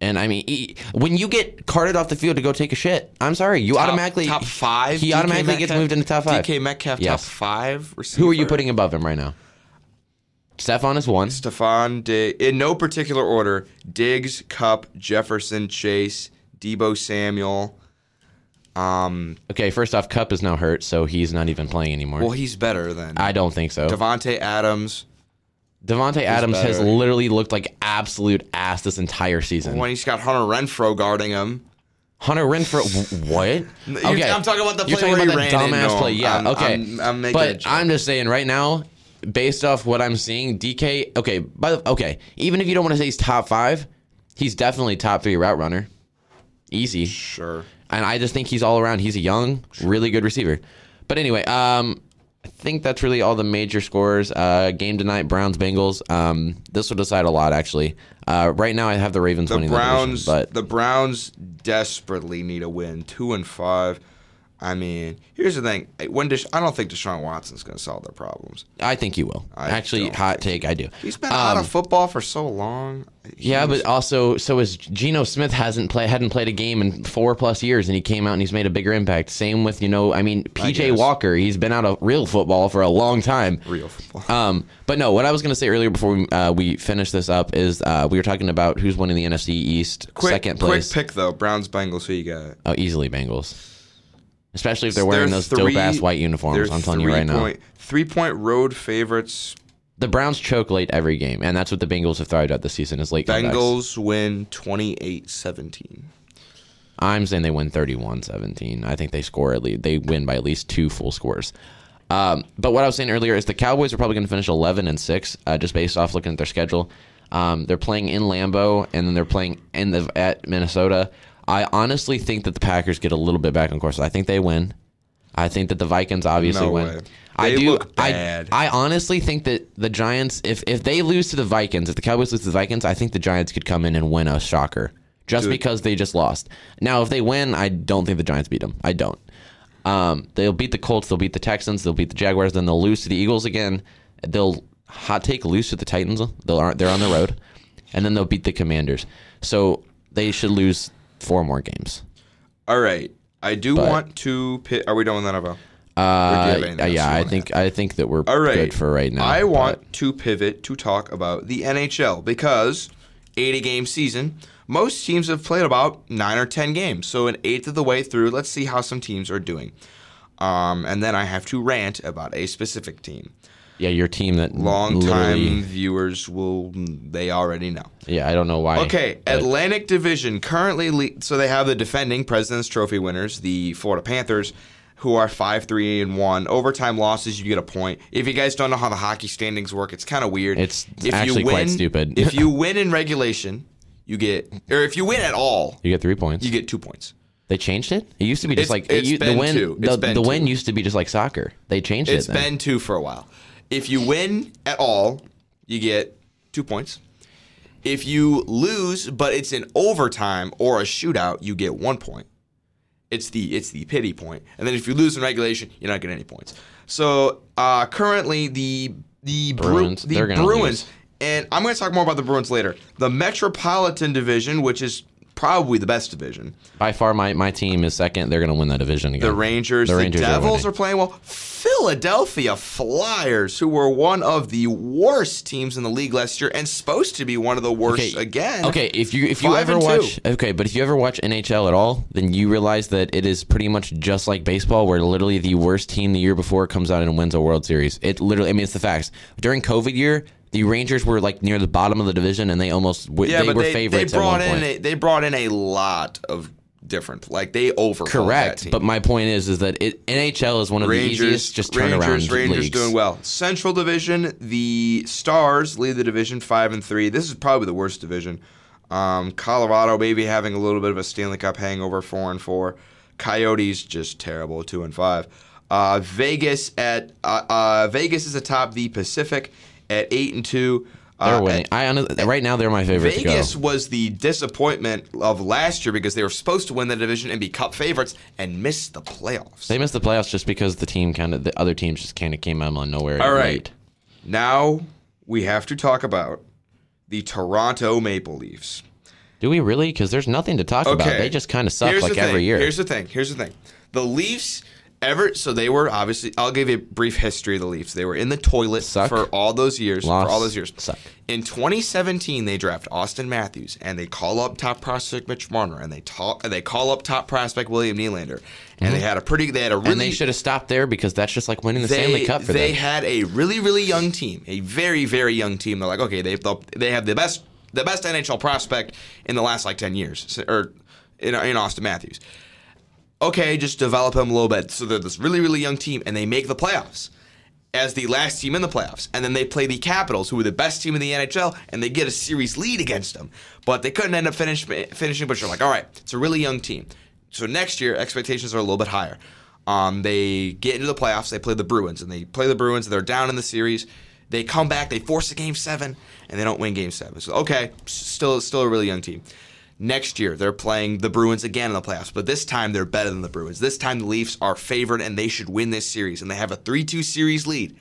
And I mean, he, when you get carted off the field to go take a shit, I'm sorry, you Top- automatically top five. He DK automatically gets moved into top five. DK Metcalf Yes. top five. Receiver. Who are you putting above him right now? Stefon is one. Stefon Diggs in no particular order: Diggs, Kupp, Jefferson, Chase, Deebo Samuel. Um, Okay, first off, Kupp is now hurt, so he's not even playing anymore. well, he's better than I don't think so. Davante Adams. Davante Adams has literally looked like absolute ass this entire season. When he's got Hunter Renfrow guarding him. Hunter Renfrow, what? (laughs) You're- I'm talking about the You're play talking where about he that ran into dumbass him. play. Yeah, I'm- okay. I'm- I'm but. I'm just saying right now, based off what I'm seeing, DK. Okay, by the, okay. Even if you don't want to say he's top five, he's definitely top three route runner. Easy. Sure. And I just think he's all around. He's a young, really good receiver. But anyway, um, I think that's really all the major scores. Uh, game tonight, Browns Bengals. Um, this will decide a lot, actually. Uh, right now, I have the Ravens The winning the Browns, division, but the Browns desperately need a win. Two and five. I mean, here's the thing. When Desha- I don't think Deshaun Watson's going to solve their problems. I think he will. I actually, hot take, I do. He's been out Um, of football for so long. Yeah, He's- but also, so is Geno Smith hasn't play hadn't played a game in four plus years, and he came out and he's made a bigger impact. Same with you know, I mean, PJ guess. Walker, he's been out of real football for a long time. real football. (laughs) Um, but no, what I was going to say earlier before we, uh, we finish this up is uh, we were talking about who's winning the NFC East quick, second quick pick though. Browns Bengals. Who you got? Oh, easily Bengals, especially if they're wearing They're those dope ass white uniforms. I'm telling you right now, Three point road favorites. the Browns choke late every game, and that's what the Bengals have thrived at this season is late. Bengals win 28-17. I'm saying they win 31-17. I think they score at least they win by at least two full scores. Um, but what I was saying earlier is the Cowboys are probably going to finish 11 and six, uh, just based off looking at their schedule. Um, they're playing in Lambeau and then they're playing in the at Minnesota. I honestly think that the Packers get a little bit back on course. I think they win. I think that the Vikings obviously No win. way. I They do. I I honestly think that the Giants, if if they lose to the Vikings, if the Cowboys lose to the Vikings, I think the Giants could come in and win a shocker, just Dude. because they just lost. Now, if they win, I don't think the Giants beat them. I don't. Um, they'll beat the Colts. They'll beat the Texans. They'll beat the Jaguars. Then they'll lose to the Eagles again. They'll hot take lose to the Titans. They'll aren't they're on the road, and then they'll beat the Commanders. So they should lose four more games. All right. I do But- want to pick. Are we done with NFL? Uh, have anything else yeah, I think I think that we're All right. good for right now. I but- want to pivot to talk about the NHL because 80 game season, most teams have played about 9 or 10 games. So an eighth of the way through, let's see how some teams are doing. Um, and then I have to rant about a specific team. Yeah, your team that Long time viewers will they already know. Yeah, I don't know why. Okay, Atlantic Division currently le- so they have the defending President's Trophy winners, the Florida Panthers, who are five three and one. Overtime losses, you get a point. If you guys don't know how the hockey standings work, it's kind of weird. It's actually quite stupid. if you (laughs) win in regulation, you get, or if you win at all, you get three points. you get two points. they changed it. It used to be just It's- like it, it's the win. The, the win used to be just like soccer. They changed It's It's been two for a while. If you win at all, you get two points. If you lose, but it's an overtime or a shootout, you get one point. It's the it's the pity point. And then if you lose in regulation, you're not getting any points. So uh, currently the the Bru- Bruins, the they're gonna Bruins lose. and I'm going to talk more about the Bruins later. The Metropolitan Division, which is probably the best division. By far, my, my team is second. They're going to win that division again. The Rangers, The the, Rangers are Devils winning. are, playing well. Philadelphia Flyers, who were one of the worst teams in the league last year and supposed to be one of the worst again. Okay, if you if you Five ever watch okay, but if you ever watch NHL at all, then you realize that it is pretty much just like baseball, where literally the worst team the year before comes out and wins a World Series. It literally, I mean, it's the facts. During COVID year, the Rangers were like near the bottom of the division, and they almost w- Yeah, they but were they, they favorites at brought in a, they brought in a lot of different. Like they over Correct, but my point is, is that it, NHL is one of the easiest just turnaround Rangers, Rangers leagues. doing well. Central Division, the Stars lead the division five and three. This is probably the worst division. Um, Colorado maybe having a little bit of a Stanley Cup hangover, four and four. Coyotes just terrible, two and five. Uh, Vegas at uh, uh, Vegas is atop the Pacific at eight and two. They're Uh, winning. I hon- right now they're my favorite Vegas was the disappointment of last year because they were supposed to win the division and be cup favorites and missed the playoffs. They missed the playoffs just because the team kind of the other teams just kind of came out of nowhere. All right. late. Now we have to talk about the Toronto Maple Leafs. Do we really? Because there's nothing to talk about. They just kind of suck Here's like every year. Here's the thing. Here's the thing. The Leafs ever so they were obviously I'll give you a brief history of the Leafs. They were in the toilet Suck. for all those years. Lost. For all those years. Suck. In 2017, they draft Auston Matthews and they call up top prospect Mitch Marner and they talk they call up top prospect William Nylander. And they had a pretty they had a really Mm-hmm. and they should have stopped there because that's just like winning the they, Stanley Cup for they them. They had a really really young team, a very very young team. They're like, okay, they they'll- have the best the best NHL prospect in the last like ten years, or in, in Auston Matthews. Okay, just develop him a little bit. So they're this really really young team, and they make the playoffs as the last team in the playoffs, and then they play the Capitals, who were the best team in the NHL, and they get a series lead against them, but they couldn't end up finish, finishing. But you're like, all right, it's a really young team. So next year, expectations are a little bit higher. Um, they get into the playoffs. They play the Bruins, and they play the Bruins. and They're down in the series. They come back. They force a game seven, and they don't win game seven. So okay, still still a really young team. Next year, they're playing the Bruins again in the playoffs, but this time they're better than the Bruins. This time the Leafs are favored, and they should win this series. And they have a three-two series lead,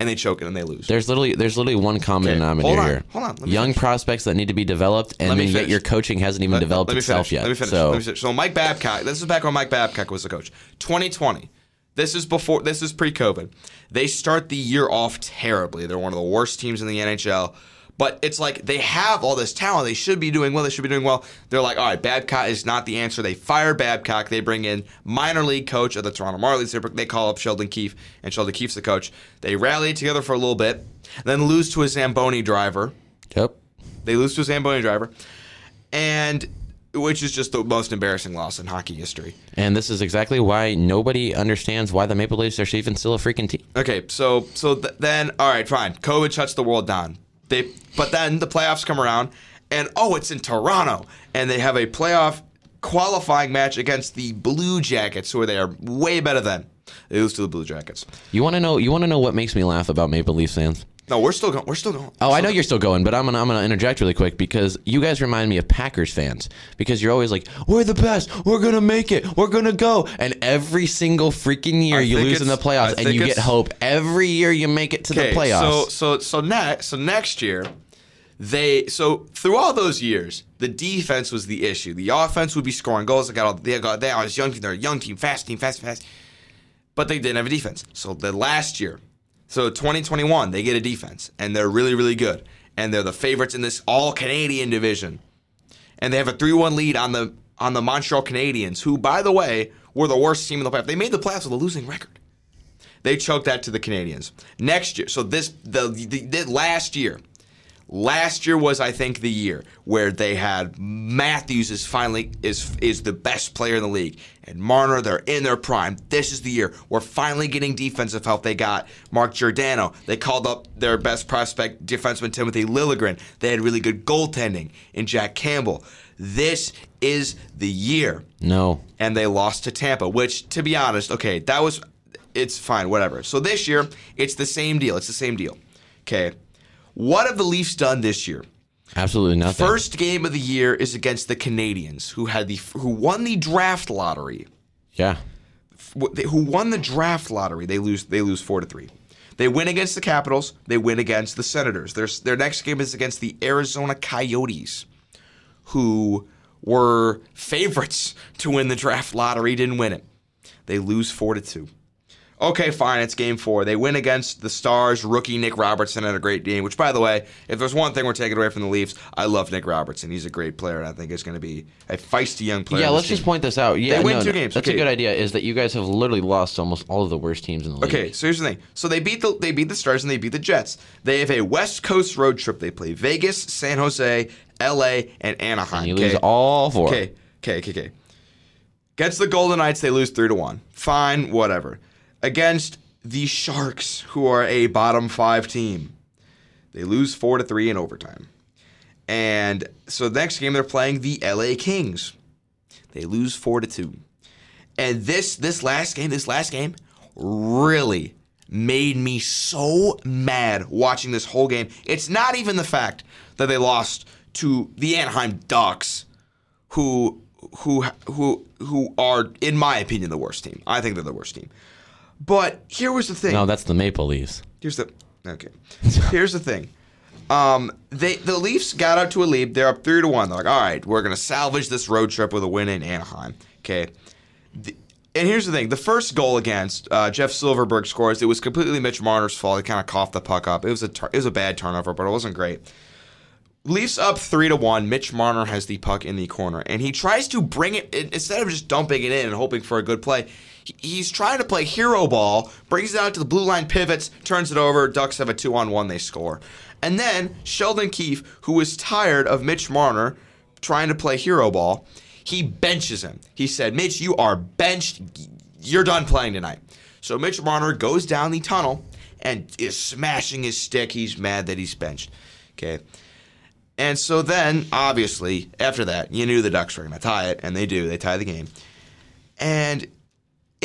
and they choke it and they lose. There's literally there's literally one common Okay, denominator hold on, here. hold on, let me Young finish. prospects that need to be developed, and then yet your coaching hasn't even Let- developed let itself finish. yet. Let me finish. So Let me finish. So Mike Babcock. This is back when Mike Babcock was the coach. 2020. This is before. This is pre-COVID. They start the year off terribly. They're one of the worst teams in the NHL. But it's like they have all this talent. They should be doing well. They should be doing well. They're like, all right, Babcock is not the answer. They fire Babcock. They bring in minor league coach of the Toronto Marlies. They, call up Sheldon Keefe, and Sheldon Keefe's the coach. They rally together for a little bit, then lose to a Zamboni driver. yep. They lose to a Zamboni driver, and which is just the most embarrassing loss in hockey history. And this is exactly why nobody understands why the Maple Leafs are even still a freaking team. Okay, so so th- then all right, fine. COVID shuts the world down. They but then the playoffs come around, and oh, it's in Toronto, and they have a playoff qualifying match against the Blue Jackets, who they are way better than. They lose to the Blue Jackets. You want to know? You want to know what makes me laugh about Maple Leaf fans? No, we're still going. We're still going. Oh, I know you're still going, but I'm gonna I'm gonna interject really quick because you guys remind me of Packers fans because you're always like, "We're the best, we're gonna make it, we're gonna go," and every single freaking year I you lose in the playoffs, I and you get hope every year you make it to the playoffs. So so so next so next year, they so through all those years, the defense was the issue. The offense would be scoring goals. They got all they got they oh, are this young team. They're a young team, fast team, fast, fast. But they didn't have a defense. So the last year, so 2021, they get a defense, and they're really really good, and they're the favorites in this all Canadian division, and they have a three-one lead on the on the Montreal Canadiens, who by the way were the worst team in the playoffs. They made the playoffs with a losing record. They choked that to the Canadiens. Next year, so this the, the, the last year, last year was I think the year where they had Matthews is finally is is the best player in the league, and Marner they're in their prime. This is the year we're finally getting defensive help. They got Mark Giordano. They called up their best prospect defenseman Timothy Liljegren. They had really good goaltending in Jack Campbell. This is the year no, and they lost to Tampa, which, to be honest, okay, that was, it's fine, whatever. So this year, it's the same deal. It's the same deal. Okay. What have the Leafs done this year? absolutely nothing. First game of the year is against the Canadiens, who had the who won the draft lottery. yeah, Who won the draft lottery? They lose. They lose four to three. They win against the Capitals. They win against the Senators. Their their next game is against the Arizona Coyotes, who were favorites to win the draft lottery. Didn't win it. They lose four to two. Okay, fine. It's game four. They win against the Stars. Rookie Nick Robertson had a great game. Which, by the way, if there's one thing we're taking away from the Leafs, I love Nick Robertson. He's a great player, and I think is going to be a feisty young player. Yeah, let's this just point this out. Yeah, They win no, two games. That's Okay. a good idea. Is that you guys have literally lost almost all of the worst teams in the league. Okay, so here's the thing. So they beat the they beat the Stars and they beat the Jets. They have a West Coast road trip. They play Vegas, San Jose, L.A., and Anaheim. And you okay? lose all four. Okay, okay, okay, okay. Against the Golden Knights, they lose three to one. Fine, whatever. Against the Sharks, who are a bottom five team, they lose four to three in overtime. And so the next game they're playing the LA Kings. They lose four to two. And this this last game, this last game, really made me so mad watching this whole game. It's not even the fact that they lost to the Anaheim Ducks, who who who who are, in my opinion, the worst team. I think they're the worst team. But here was the thing. No, that's the Maple Leafs. Here's the okay. (laughs) Here's the thing. Um, they the Leafs got out to a lead. They're up three to one. They're like, all right, we're gonna salvage this road trip with a win in Anaheim. Okay. The- and here's the thing: the first goal against uh, Jeff Silfverberg scores. It was completely Mitch Marner's fault. He kind of coughed the puck up. It was a tur- it was a bad turnover, but it wasn't great. Leafs up three to one. Mitch Marner has the puck in the corner, and he tries to bring it in- instead of just dumping it in and hoping for a good play. He- He's trying to play hero ball, brings it out to the blue line, pivots, turns it over. Ducks have a two on one. They score, and then Sheldon Keefe, who is tired of Mitch Marner trying to play hero ball, he benches him. He said, "Mitch, you are benched. You're done playing tonight." So Mitch Marner goes down the tunnel and is smashing his stick. He's mad that he's benched. Okay. And so then, obviously, after that, you knew the Ducks were going to tie it, and they do. They tie the game. And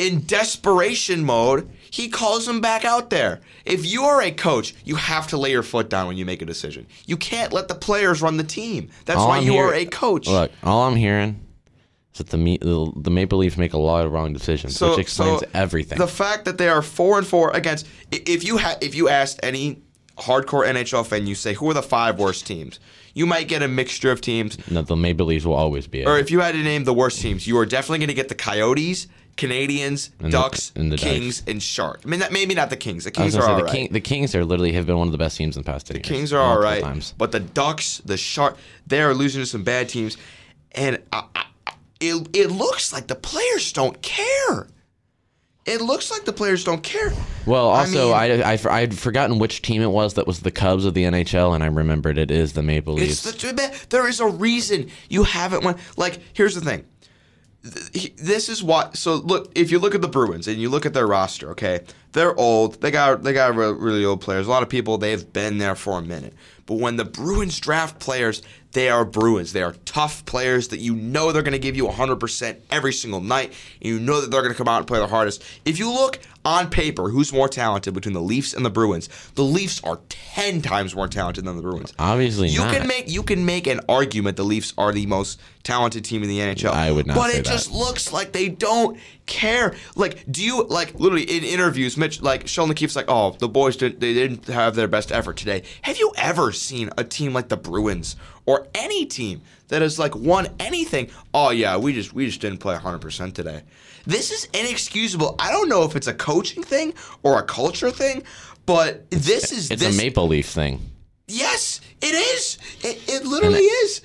in desperation mode, he calls him back out there. If you are a coach, you have to lay your foot down when you make a decision. You can't let the players run the team. That's All why I'm you hear- are a coach. Look, all I'm hearing is that the Me- the, the Maple Leafs make a lot of wrong decisions, which explains everything. The fact that they are four and four against if you ha- if you asked any hardcore NHL fan, you say who are the five worst teams, you might get a mixture of teams. no, the Maple Leafs will always be. Or It. if you had to name the worst teams, you are definitely going to get the Coyotes, Canadiens, And the- Ducks, and the Kings, and Sharks. I mean, that, maybe not the Kings. The Kings are say, all the, right. King, the Kings are literally have been one of the best teams in the past 10 years. Kings are all right, times. but the Ducks, the Shark, they are losing to some bad teams, and I, I, I- it it looks like the players don't care. It looks like the players don't care. Well, also, mean- I, I, I, would forgotten which team it was that was the Cubs of the NHL, and I remembered it is the Maple Leafs. the, there is a reason you haven't won. Like, here's the thing. Th- This is what. So look, if you look at the Bruins and you look at their roster, okay, they're old. They got they got really old players. A lot of people they've been there for a minute. But when the Bruins draft players, they are Bruins. They are tough players that you know they're going to give you 100% every single night. And you know that they're going to come out and play their hardest. If you look on paper, who's more talented between the Leafs and the Bruins? The Leafs are 10 times more talented than the Bruins. Obviously You not. can make you can make an argument the Leafs are the most talented team in the NHL. I would not But it that. just looks like they don't care. Like, do you like literally in interviews, Mitch like Sheldon Keefe's like, oh, the boys didn't they didn't have their best effort today. Have you ever seen a team like the Bruins or any team that has like won anything? Oh yeah, we just we just didn't play 100 percent today. This is inexcusable. I don't know if it's a coaching thing or a culture thing, but this is it's this, a Maple Leaf thing. Yes, it is. It, it literally is.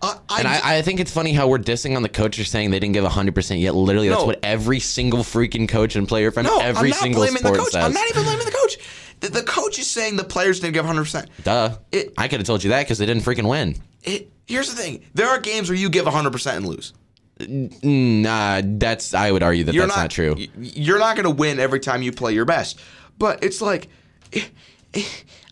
Uh, I, And I, I think it's funny how we're dissing on the coaches saying they didn't give 100%, yet literally that's No. what every single freaking coach and player from no, every I'm not single blaming the sport coach. says. I'm not even blaming the coach. The, the coach is saying the players didn't give 100. percent Duh. It- I could have told you that because they didn't freaking win. It, here's the thing: there are games where you give 100 percent and lose. Nah, that's, I would argue that You're that's not, true. You're not going to win every time you play your best. But it's like, eh,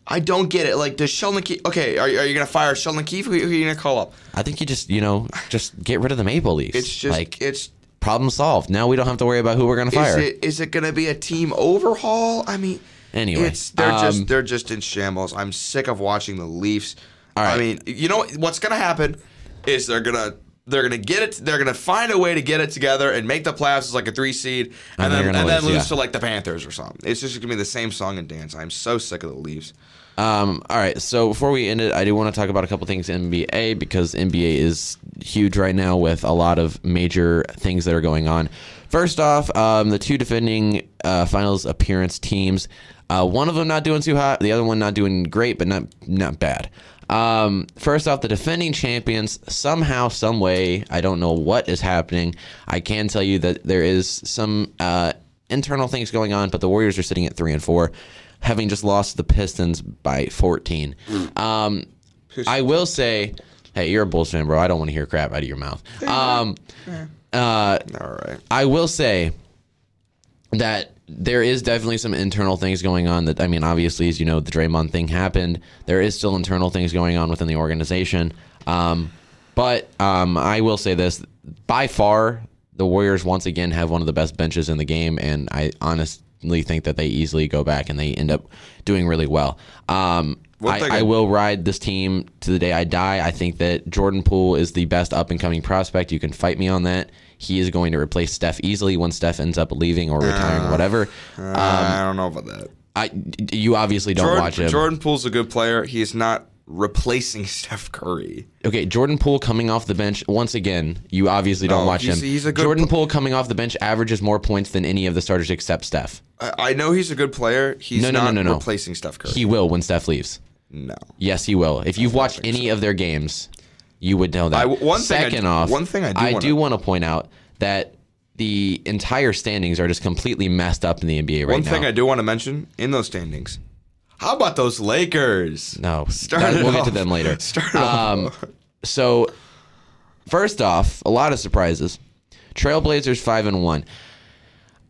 I don't get it. Like, does Sheldon Keefe? Okay, are, you- are you going to fire Sheldon Keefe? Who, who are you going to call up? I think you just, you know, just get rid of the Maple Leafs. It's just like, it's. problem solved. Now we don't have to worry about who we're going to Is fire. it is it going to be a team overhaul? I mean, Anyway, it's they're um, just they're just in shambles. I'm sick of watching the Leafs. All I mean, you know what's going to happen is they're going to They're gonna get it. They're gonna find a way to get it together and make the playoffs as like a three seed, and, And then gonna and then lose, lose yeah. to like the Panthers or something. It's just gonna be the same song and dance. I'm so sick of the Leafs. Um, all right, so before we end it, I do want to talk about a couple things in NBA because NBA is huge right now with a lot of major things that are going on. First off, um, the two defending uh, finals appearance teams, uh, one of them not doing too hot, the other one not doing great, but not not bad. Um, first off, the defending champions somehow, some way, I don't know what is happening. I can tell you that there is some uh, internal things going on, but the Warriors are sitting at three and four, having just lost the Pistons by 14. Um, I will say, hey, you're a Bulls fan, bro. I don't want to hear crap out of your mouth. Um, uh, All right. I will say that there is definitely some internal things going on. That I mean, obviously, as you know, the Draymond thing happened. There is still internal things going on within the organization. Um, but um, I will say this: by far, the Warriors once again have one of the best benches in the game, and I honestly think that they easily go back and they end up doing really well. Um, I, I will ride this team to the day I die. I think that Jordan Poole is the best up and coming prospect. You can fight me on that. He is going to replace Steph easily when Steph ends up leaving or retiring, whatever. Uh, I don't know about that. I, you obviously don't Jordan, watch him. Jordan Poole's a good player. He is not replacing (laughs) Steph Curry. Okay, Jordan Poole coming off the bench once again. You obviously don't No, watch he's- him. he's a good Jordan pl- Poole coming off the bench averages more points than any of the starters except Steph. I, I know he's a good player. He's No, no, not no, no, no. replacing Steph Curry. He will when Steph leaves. no. Yes, he will. If you've watched any of their games, you would know that. I- one thing I Second off, one thing I do I wanna- do want to point out that the entire standings are just completely messed up in the NBA right now. One now. thing I do want to mention in those standings. How about those Lakers? no, Start that- we'll get to them later. (laughs) Start Um, off. so, first off, a lot of surprises. Trailblazers five and one.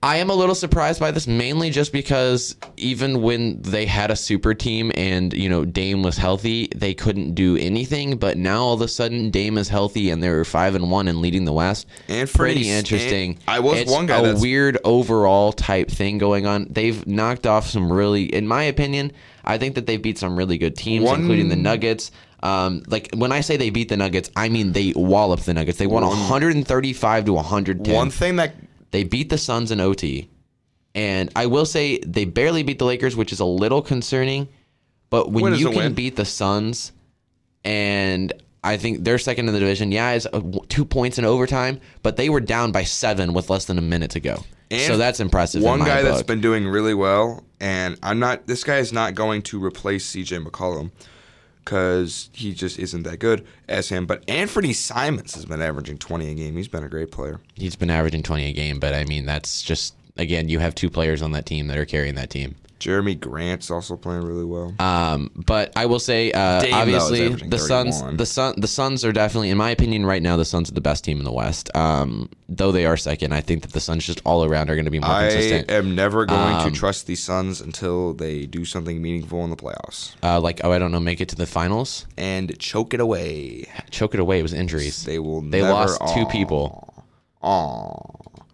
I am a little surprised by this, mainly just because even when they had a super team and you know Dame was healthy, they couldn't do anything. But now all of a sudden, Dame is healthy and they're five and one and leading the West. And pretty pretty- interesting. I was it's one guy a weird overall type thing going on. They've knocked off some really, in my opinion, I think that they beat some really good teams, One- including the Nuggets. Um, like when I say they beat the Nuggets, I mean they wallop the Nuggets. They won 135 to 110. One thing that They beat the Suns in OT. And I will say they barely beat the Lakers, which is a little concerning. But when you can win. beat the Suns, and I think they're second in the division, yeah, it's uh, two points in overtime, but they were down by seven with less than a minute to go. And so that's impressive. one guy that's been doing really well, and I'm not. This guy is not going to replace C.J. McCollum because he just isn't that good as him. But Anthony Simons has been averaging 20 a game. He's been a great player. He's been averaging 20 a game, but I mean, that's just, again, you have two players on that team that are carrying that team. Jerami Grant's also playing really well. Um, but I will say, uh, Dame, obviously, averaging the Suns, the Sun, the Suns are definitely, in my opinion, right now, the Suns are the best team in the West. Um, though they are second, I think that the Suns just all around are going to be more I consistent. am never going Um, to trust the Suns until they do something meaningful in the playoffs Uh, like, oh, I don't know, make it to the finals, and choke it away. choke it away. It was injuries. They will. They never, lost two people. Aw.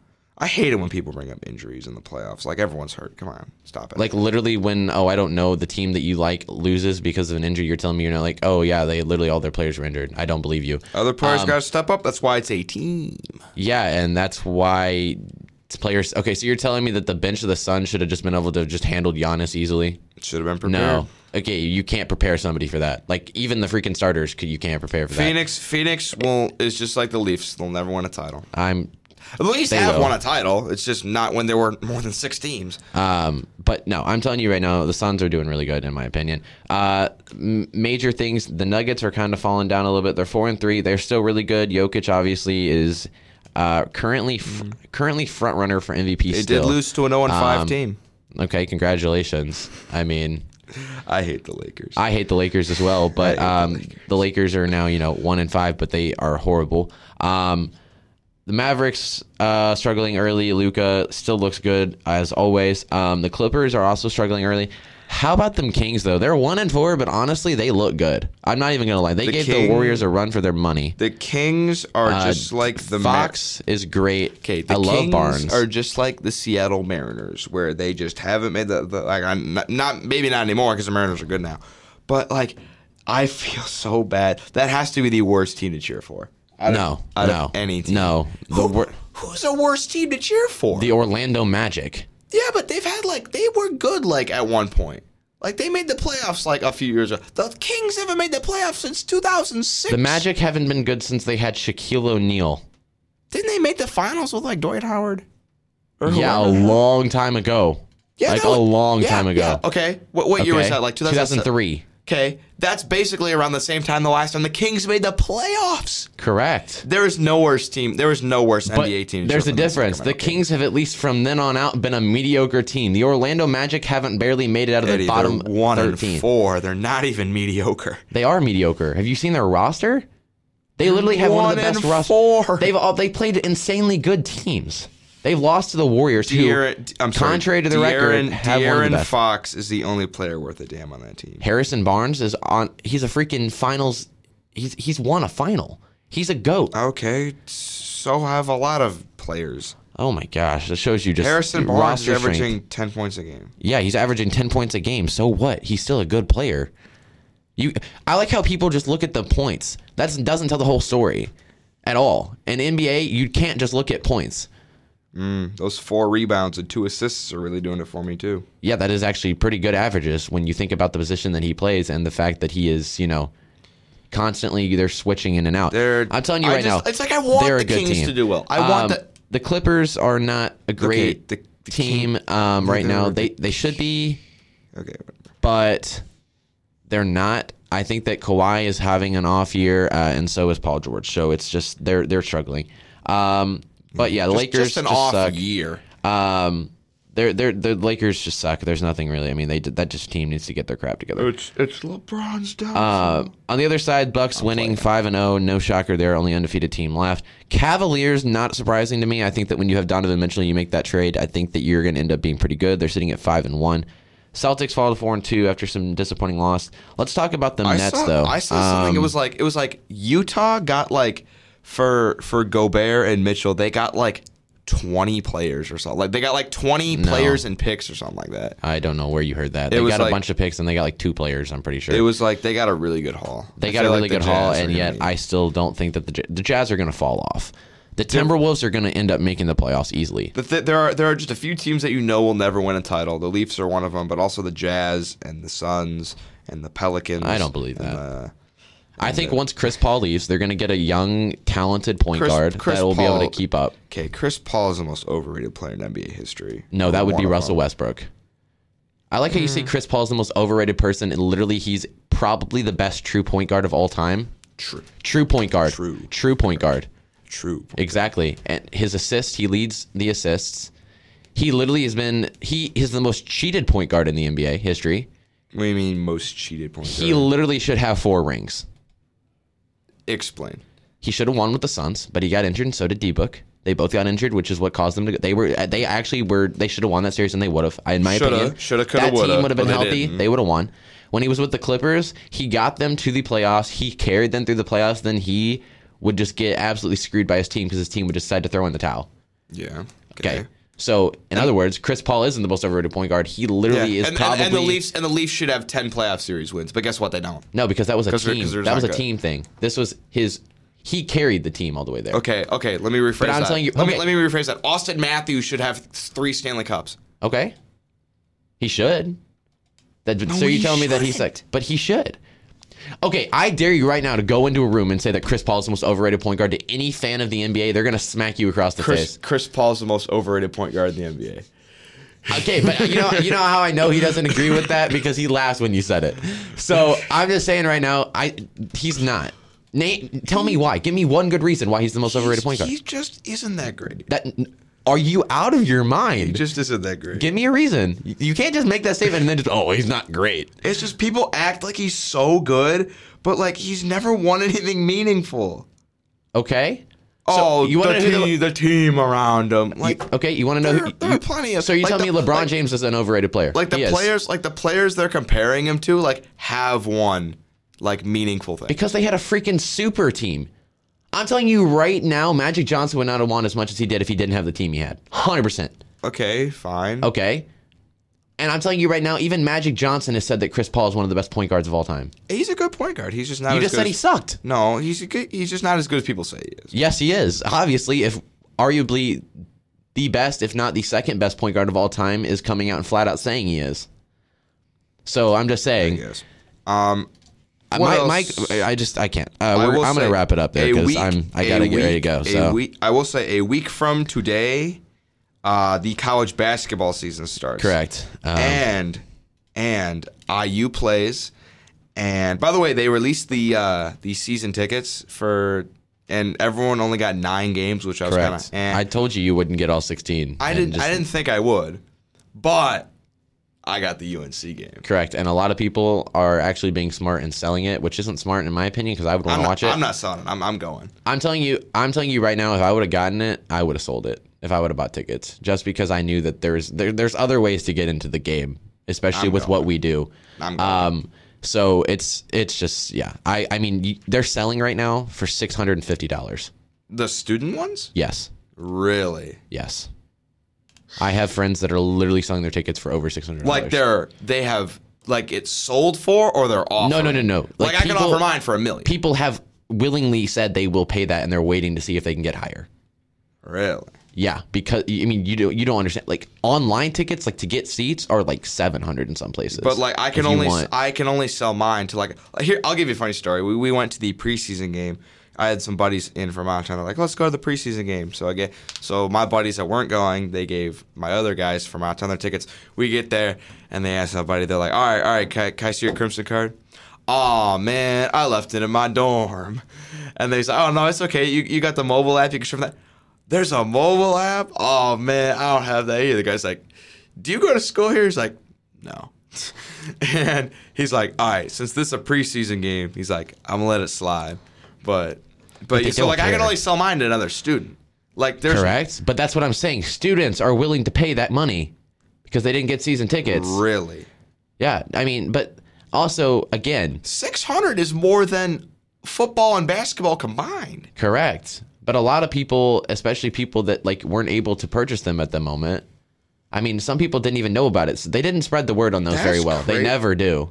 I hate it when people bring up injuries in the playoffs. Like everyone's hurt. Come on, stop it. Like literally, when oh, I don't know, the team that you like loses because of an injury, you're telling me you're not like, oh yeah, they literally all their players were injured. I don't believe you. other players um, got to step up. That's why it's a team. Yeah, and that's why players. Okay, so you're telling me that the bench of the Sun should have just been able to have just handled Giannis easily? It should have been prepared. No. Okay, you can't prepare somebody for that. Like even the freaking starters, could- you can't prepare for that. Phoenix, Phoenix will is just like the Leafs. They'll never win a title. I'm The least They have will. won a title. It's just not when there were more than six teams. Um, but no, I'm telling you right now, the Suns are doing really good in my opinion. Uh, m- major things, the Nuggets are kind of falling down a little bit. They're four and three. They're still really good. Jokic obviously is uh, currently f- currently front runner for MVP. They still. did lose to an 0 5 Um, team. Okay, congratulations. I mean, (laughs) I hate the Lakers. I hate the Lakers as well, (laughs) but um, the the, Lakers. are now you know one and five, but they are horrible. Um, the Mavericks uh, struggling early. Luka still looks good as always. Um, the Clippers are also struggling early. How about them Kings though? They're one and four, but honestly, they look good. I'm not even gonna lie. They The gave King- the Warriors a run for their money. the Kings are Uh, just like the Mar- Fox is great. Okay, the I love Barnes. are just like the Seattle Mariners, where they just haven't made the, the like I'm not, not maybe not anymore because the Mariners are good now, but like I feel (laughs) so bad. That has to be the worst team to cheer for. Out no, of, out no, of any team. no. The wor- Who's a worse team to cheer for? the Orlando Magic. yeah, but they've had like they were good like at one point. Like they made the playoffs like a few years ago. The Kings haven't made the playoffs since 2006. The Magic haven't been good since they had Shaquille O'Neal. didn't they make the finals with like Dwight Howard? Or Yeah, a long time ago. Yeah, like that a long yeah, time ago. yeah. Okay, what, what year was Okay? that? Like 2003. 2003. Okay, that's basically around the same time the last time the Kings made the playoffs. Correct. There is no worse team. There is no worse But NBA team. there's a difference. The Kings have at least from then on out been a mediocre team. The Orlando Magic haven't barely made it out of the bottom one 13. and four. They're not even mediocre. They are mediocre. Have you seen their roster? They literally have one, of the best rosters. They've all they played insanely good teams. They've lost to the Warriors, who, De'Aaron, I'm sorry, contrary to the De'Aaron, record, have one the De'Aaron. Fox is the only player worth a damn on that team. Harrison Barnes is on. He's a freaking finals. He's he's won a final. He's a goat. Okay, so have a lot of players. Oh my gosh, that shows you just Harrison Barnes is roster strength. averaging ten points a game. Yeah, he's averaging 10 points a game. So what? He's still a good player. You I like how people just look at the points. That doesn't tell the whole story at all. In NBA, you can't just look at points. Those four rebounds and two assists are really doing it for me too. Yeah, that is actually pretty good averages when you think about the position that he plays and the fact that he is, you know, constantly they're switching in and out. They're- I'm telling you right just- now, it's like I want they're the a good Kings team. to do well. I want Um, the- the Clippers are not a great the- the team um, right now. They they should be. Okay, but they're not. I think that Kawhi is having an off year, uh, and so is Paul George. So it's just they're they're struggling. Um, but yeah, the Just- Lakers just an just off suck. year. Um, they're they're the Lakers just suck. There's nothing really. I mean, they that just team needs to get their crap together. It's it's LeBron's down. Uh, on the other side, Bucks winning five and zero. No shocker, they're only undefeated team left. Cavaliers, not surprising to me. I think that when you have Donovan Mitchell, you make that trade. I think that you're going to end up being pretty good. They're sitting at five and one. Celtics fall to four and two after some disappointing loss. Let's talk about the I Nets saw, though. I saw something. It Um, was like it was like Utah got like for for Gobert and Mitchell, they got like twenty players or something. Like they got like twenty players and picks or something like that. I don't know where you heard that. It They got a bunch of picks and they got like two players. I'm pretty sure. It was like they got a really good haul. they I got a really like good haul, and yet I still don't think that the the Jazz are going to fall off. The Timberwolves are going to end up making the playoffs easily. The th- there are there are just a few teams that you know will never win a title. The Leafs are one of them, but also the Jazz and the Suns and the Pelicans. I don't believe that. the- I think uh, once Chris Paul leaves, they're going to get a young, talented point Chris- guard Chris that will be able to Paul- keep up. Okay, Chris Paul is the most overrated player in NBA history. No, that would One be of Russell them. Westbrook. I like how you say hmm. Chris Paul is the most overrated person, and literally he's probably the best true point guard of all time. True, True point guard. True. True point guard. true. Exactly. And his assists, he leads the assists. He literally has been he is the most cheated point guard in the NBA history. What do you mean most cheated point guard? He guard? literally should have four rings. Explain. He should have won with the Suns, but he got injured, and so did D Book. They both got injured, which is what caused them to. They were uh, they actually were they should have won that series, and they would have. In my Shoulda, opinion, shoulda, coulda, that woulda, team would have been they healthy. didn't. They would have won. When he was with the Clippers, he got them to the playoffs. He carried them through the playoffs. Then he would just get absolutely screwed by his team because his team would decide to throw in the towel. Yeah. Okay. So, in other words, Chris Paul isn't the most overrated point guard. He Yeah. literally is and, probably and the Leafs and the Leafs should have ten playoff series wins, but guess what? They don't. no, because that was a they're- they're That was a good. team thing. This was his. He carried the team all the way there. Okay, okay. Let me rephrase But I'm that. telling you- let me let me rephrase that. Auston Matthews should have three Stanley Cups. Okay. He should. That, so you're telling me that he's like, but he should. Okay, I dare you right now to go into a room and say that Chris Paul is the most overrated point guard to any fan of the NBA. They're gonna smack you across the Chris face. Chris Paul is the most overrated point guard in the NBA. Okay, but you know, you know how I know he doesn't agree with that because he laughs when you said it. So I'm just saying right now, I he's not. Nate, tell me why. Give me one good reason why he's the most overrated point guard. He just isn't that great. That are you out of your mind? He just isn't that great. Give me a reason. You- You can't just make that statement and then just oh he's not great. It's just people act like he's so good, but like he's never won anything meaningful. Okay. oh, you wanna the, know who the- team, the team around him. Like, Okay, you want to know there, who? there you- are plenty of. so you like tell the- me LeBron like, James is an overrated player? like the He is. players, like the players they're comparing him to, like have won like meaningful things. because they had a freaking super team. I'm telling you right now, Magic Johnson would not have won as much as he did if he didn't have the team he had. Hundred percent. Okay, fine. Okay. And I'm telling you right now, even Magic Johnson has said that Chris Paul is one of the best point guards of all time. He's a good point guard. He's just not. You as just good said he sucked. No, he's a good, he's just not as good as people say he is. Yes, he is. Obviously, if arguably the best, if not the second best point guard of all time, is coming out and flat out saying he is. So I'm just saying, Yes. Um, Uh, What Mike, else? Mike, I just I can't. Uh, I I'm gonna wrap it up there because I'm I a got to get ready to go. So week, I will say a week from today, uh, the college basketball season starts. correct. Um, and and IU plays. And by the way, they released the uh, the season tickets for, and everyone only got nine games, which I was kind of. Eh. I told you you wouldn't get all 16. I didn't. just- I didn't think I would, but I got the UNC game. Correct. And a lot of people are actually being smart and selling it, which isn't smart in my opinion because I would want to watch it. I'm not selling it. I'm, I'm going. I'm telling you, I'm telling you right now, if I would have gotten it, I would have sold it. If I would have bought tickets, just because I knew that there's there, there's other ways to get into the game, especially I'm with what we do. I'm going. Um, so it's it's just yeah. I I mean they're selling right now for six hundred and fifty dollars. the student ones, Yes, really? yes. I have friends that are literally selling their tickets for over six hundred. Like they're they have like it's sold for, or they're off. No, no, no, no. Like, Like, I can offer mine for a million. people have willingly said they will pay that, and they're waiting to see if they can get higher. really? Yeah, because I mean, you don't you don't understand. Like online tickets, like to get seats, are like seven hundred in some places. But like I can only I can only sell mine to like here. I'll give you a funny story. We, we went to the preseason game. I had some buddies in of town. They're like, let's go to the preseason game. So I get so my buddies that weren't going, they gave my other guys from out their tickets. We get there and they ask somebody. They're like, all right, all right, can I, can I see your crimson card? Oh man, I left it in my dorm. And they say, oh no, it's okay. You you got the mobile app. You can show them that. There's a mobile app. Oh man, I don't have that either. The guy's like, do you go to school here? He's like, no. (laughs) and he's like, all right, since this is a preseason game, he's like, I'm gonna let it slide. But but, they so don't like I can only sell mine to another student. Like there's correct. But that's what I'm saying. Students are willing to pay that money because they didn't get season tickets. really Yeah, I mean, but also again, six hundred is more than football and basketball combined. correct. But a lot of people, especially people that like weren't able to purchase them at the moment. I mean, some people didn't even know about it. So they didn't spread the word on those very That's well. They never do.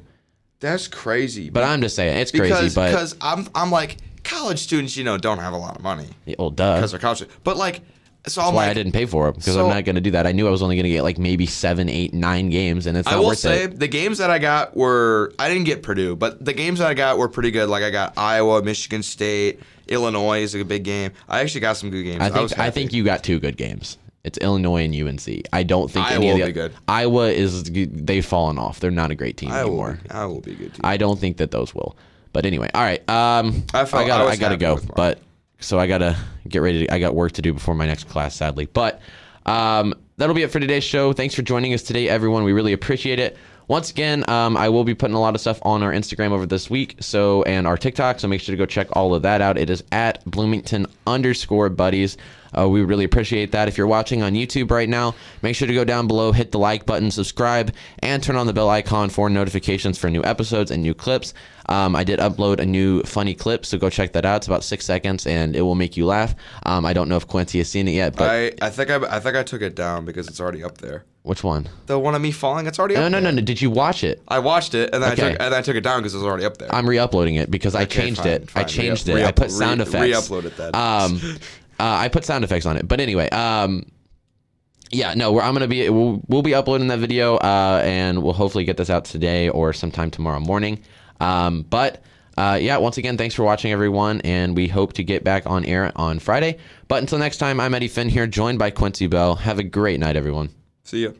That's crazy. But I'm just saying, it's crazy. because but because I'm I'm like college students, you know, don't have a lot of money well, duh. because they're college. students. But like, so I'm That's why like, I didn't pay for it because So- I'm not going to do that. I knew I was only going to get like maybe seven, eight, nine games, and it's not I will worth say it. the games that I got were I didn't get Purdue, but the games that I got were pretty good. Like I got Iowa, Michigan State, Illinois is a big game. I actually got some good games. I think I, happy. think you got two good games. It's Illinois and UNC. I don't think Iowa any of will be good. Iowa is they've fallen off. They're not a great team I will, anymore. I will be good too. I don't think that those will. But anyway, all right. Um, I I, gotta I I, gotta go. But so I gotta get ready. To, I got work to do before my next class, sadly. But um, that'll be it for today's show. Thanks for joining us today, everyone. We really appreciate it. Once again, um, I will be putting a lot of stuff on our Instagram over this week, so and our TikTok. So make sure to go check all of that out. It is at Bloomington underscore buddies. Uh, we really appreciate that. If you're watching on YouTube right now, make sure to go down below, hit the like button, subscribe, and turn on the bell icon for notifications for new episodes and new clips. Um, I did upload a new funny clip, so go check that out. It's about six seconds, and it will make you laugh. Um, I don't know if Quincy has seen it yet, but I, I think I, I think I took it down because it's already up there. which one? The one of me falling, it's already No, up no, there. no, no. Did you watch it? I watched it and then Okay. I took and then I took it down because it was already up there. I'm re-uploading it because I Okay, changed fine, it. I fine. changed Re- it. I re-up- put sound re- effects. re-upload it then. Um, (laughs) uh, I put sound effects on it. But anyway, um, yeah, no, I'm gonna be we'll, we'll be uploading that video, uh, and we'll hopefully get this out today or sometime tomorrow morning. Um, but uh, yeah, once again, thanks for watching, everyone, and we hope to get back on air on Friday. But until next time, I'm Eddie Finn here, joined by Quincy Bell. Have a great night, everyone. See ya.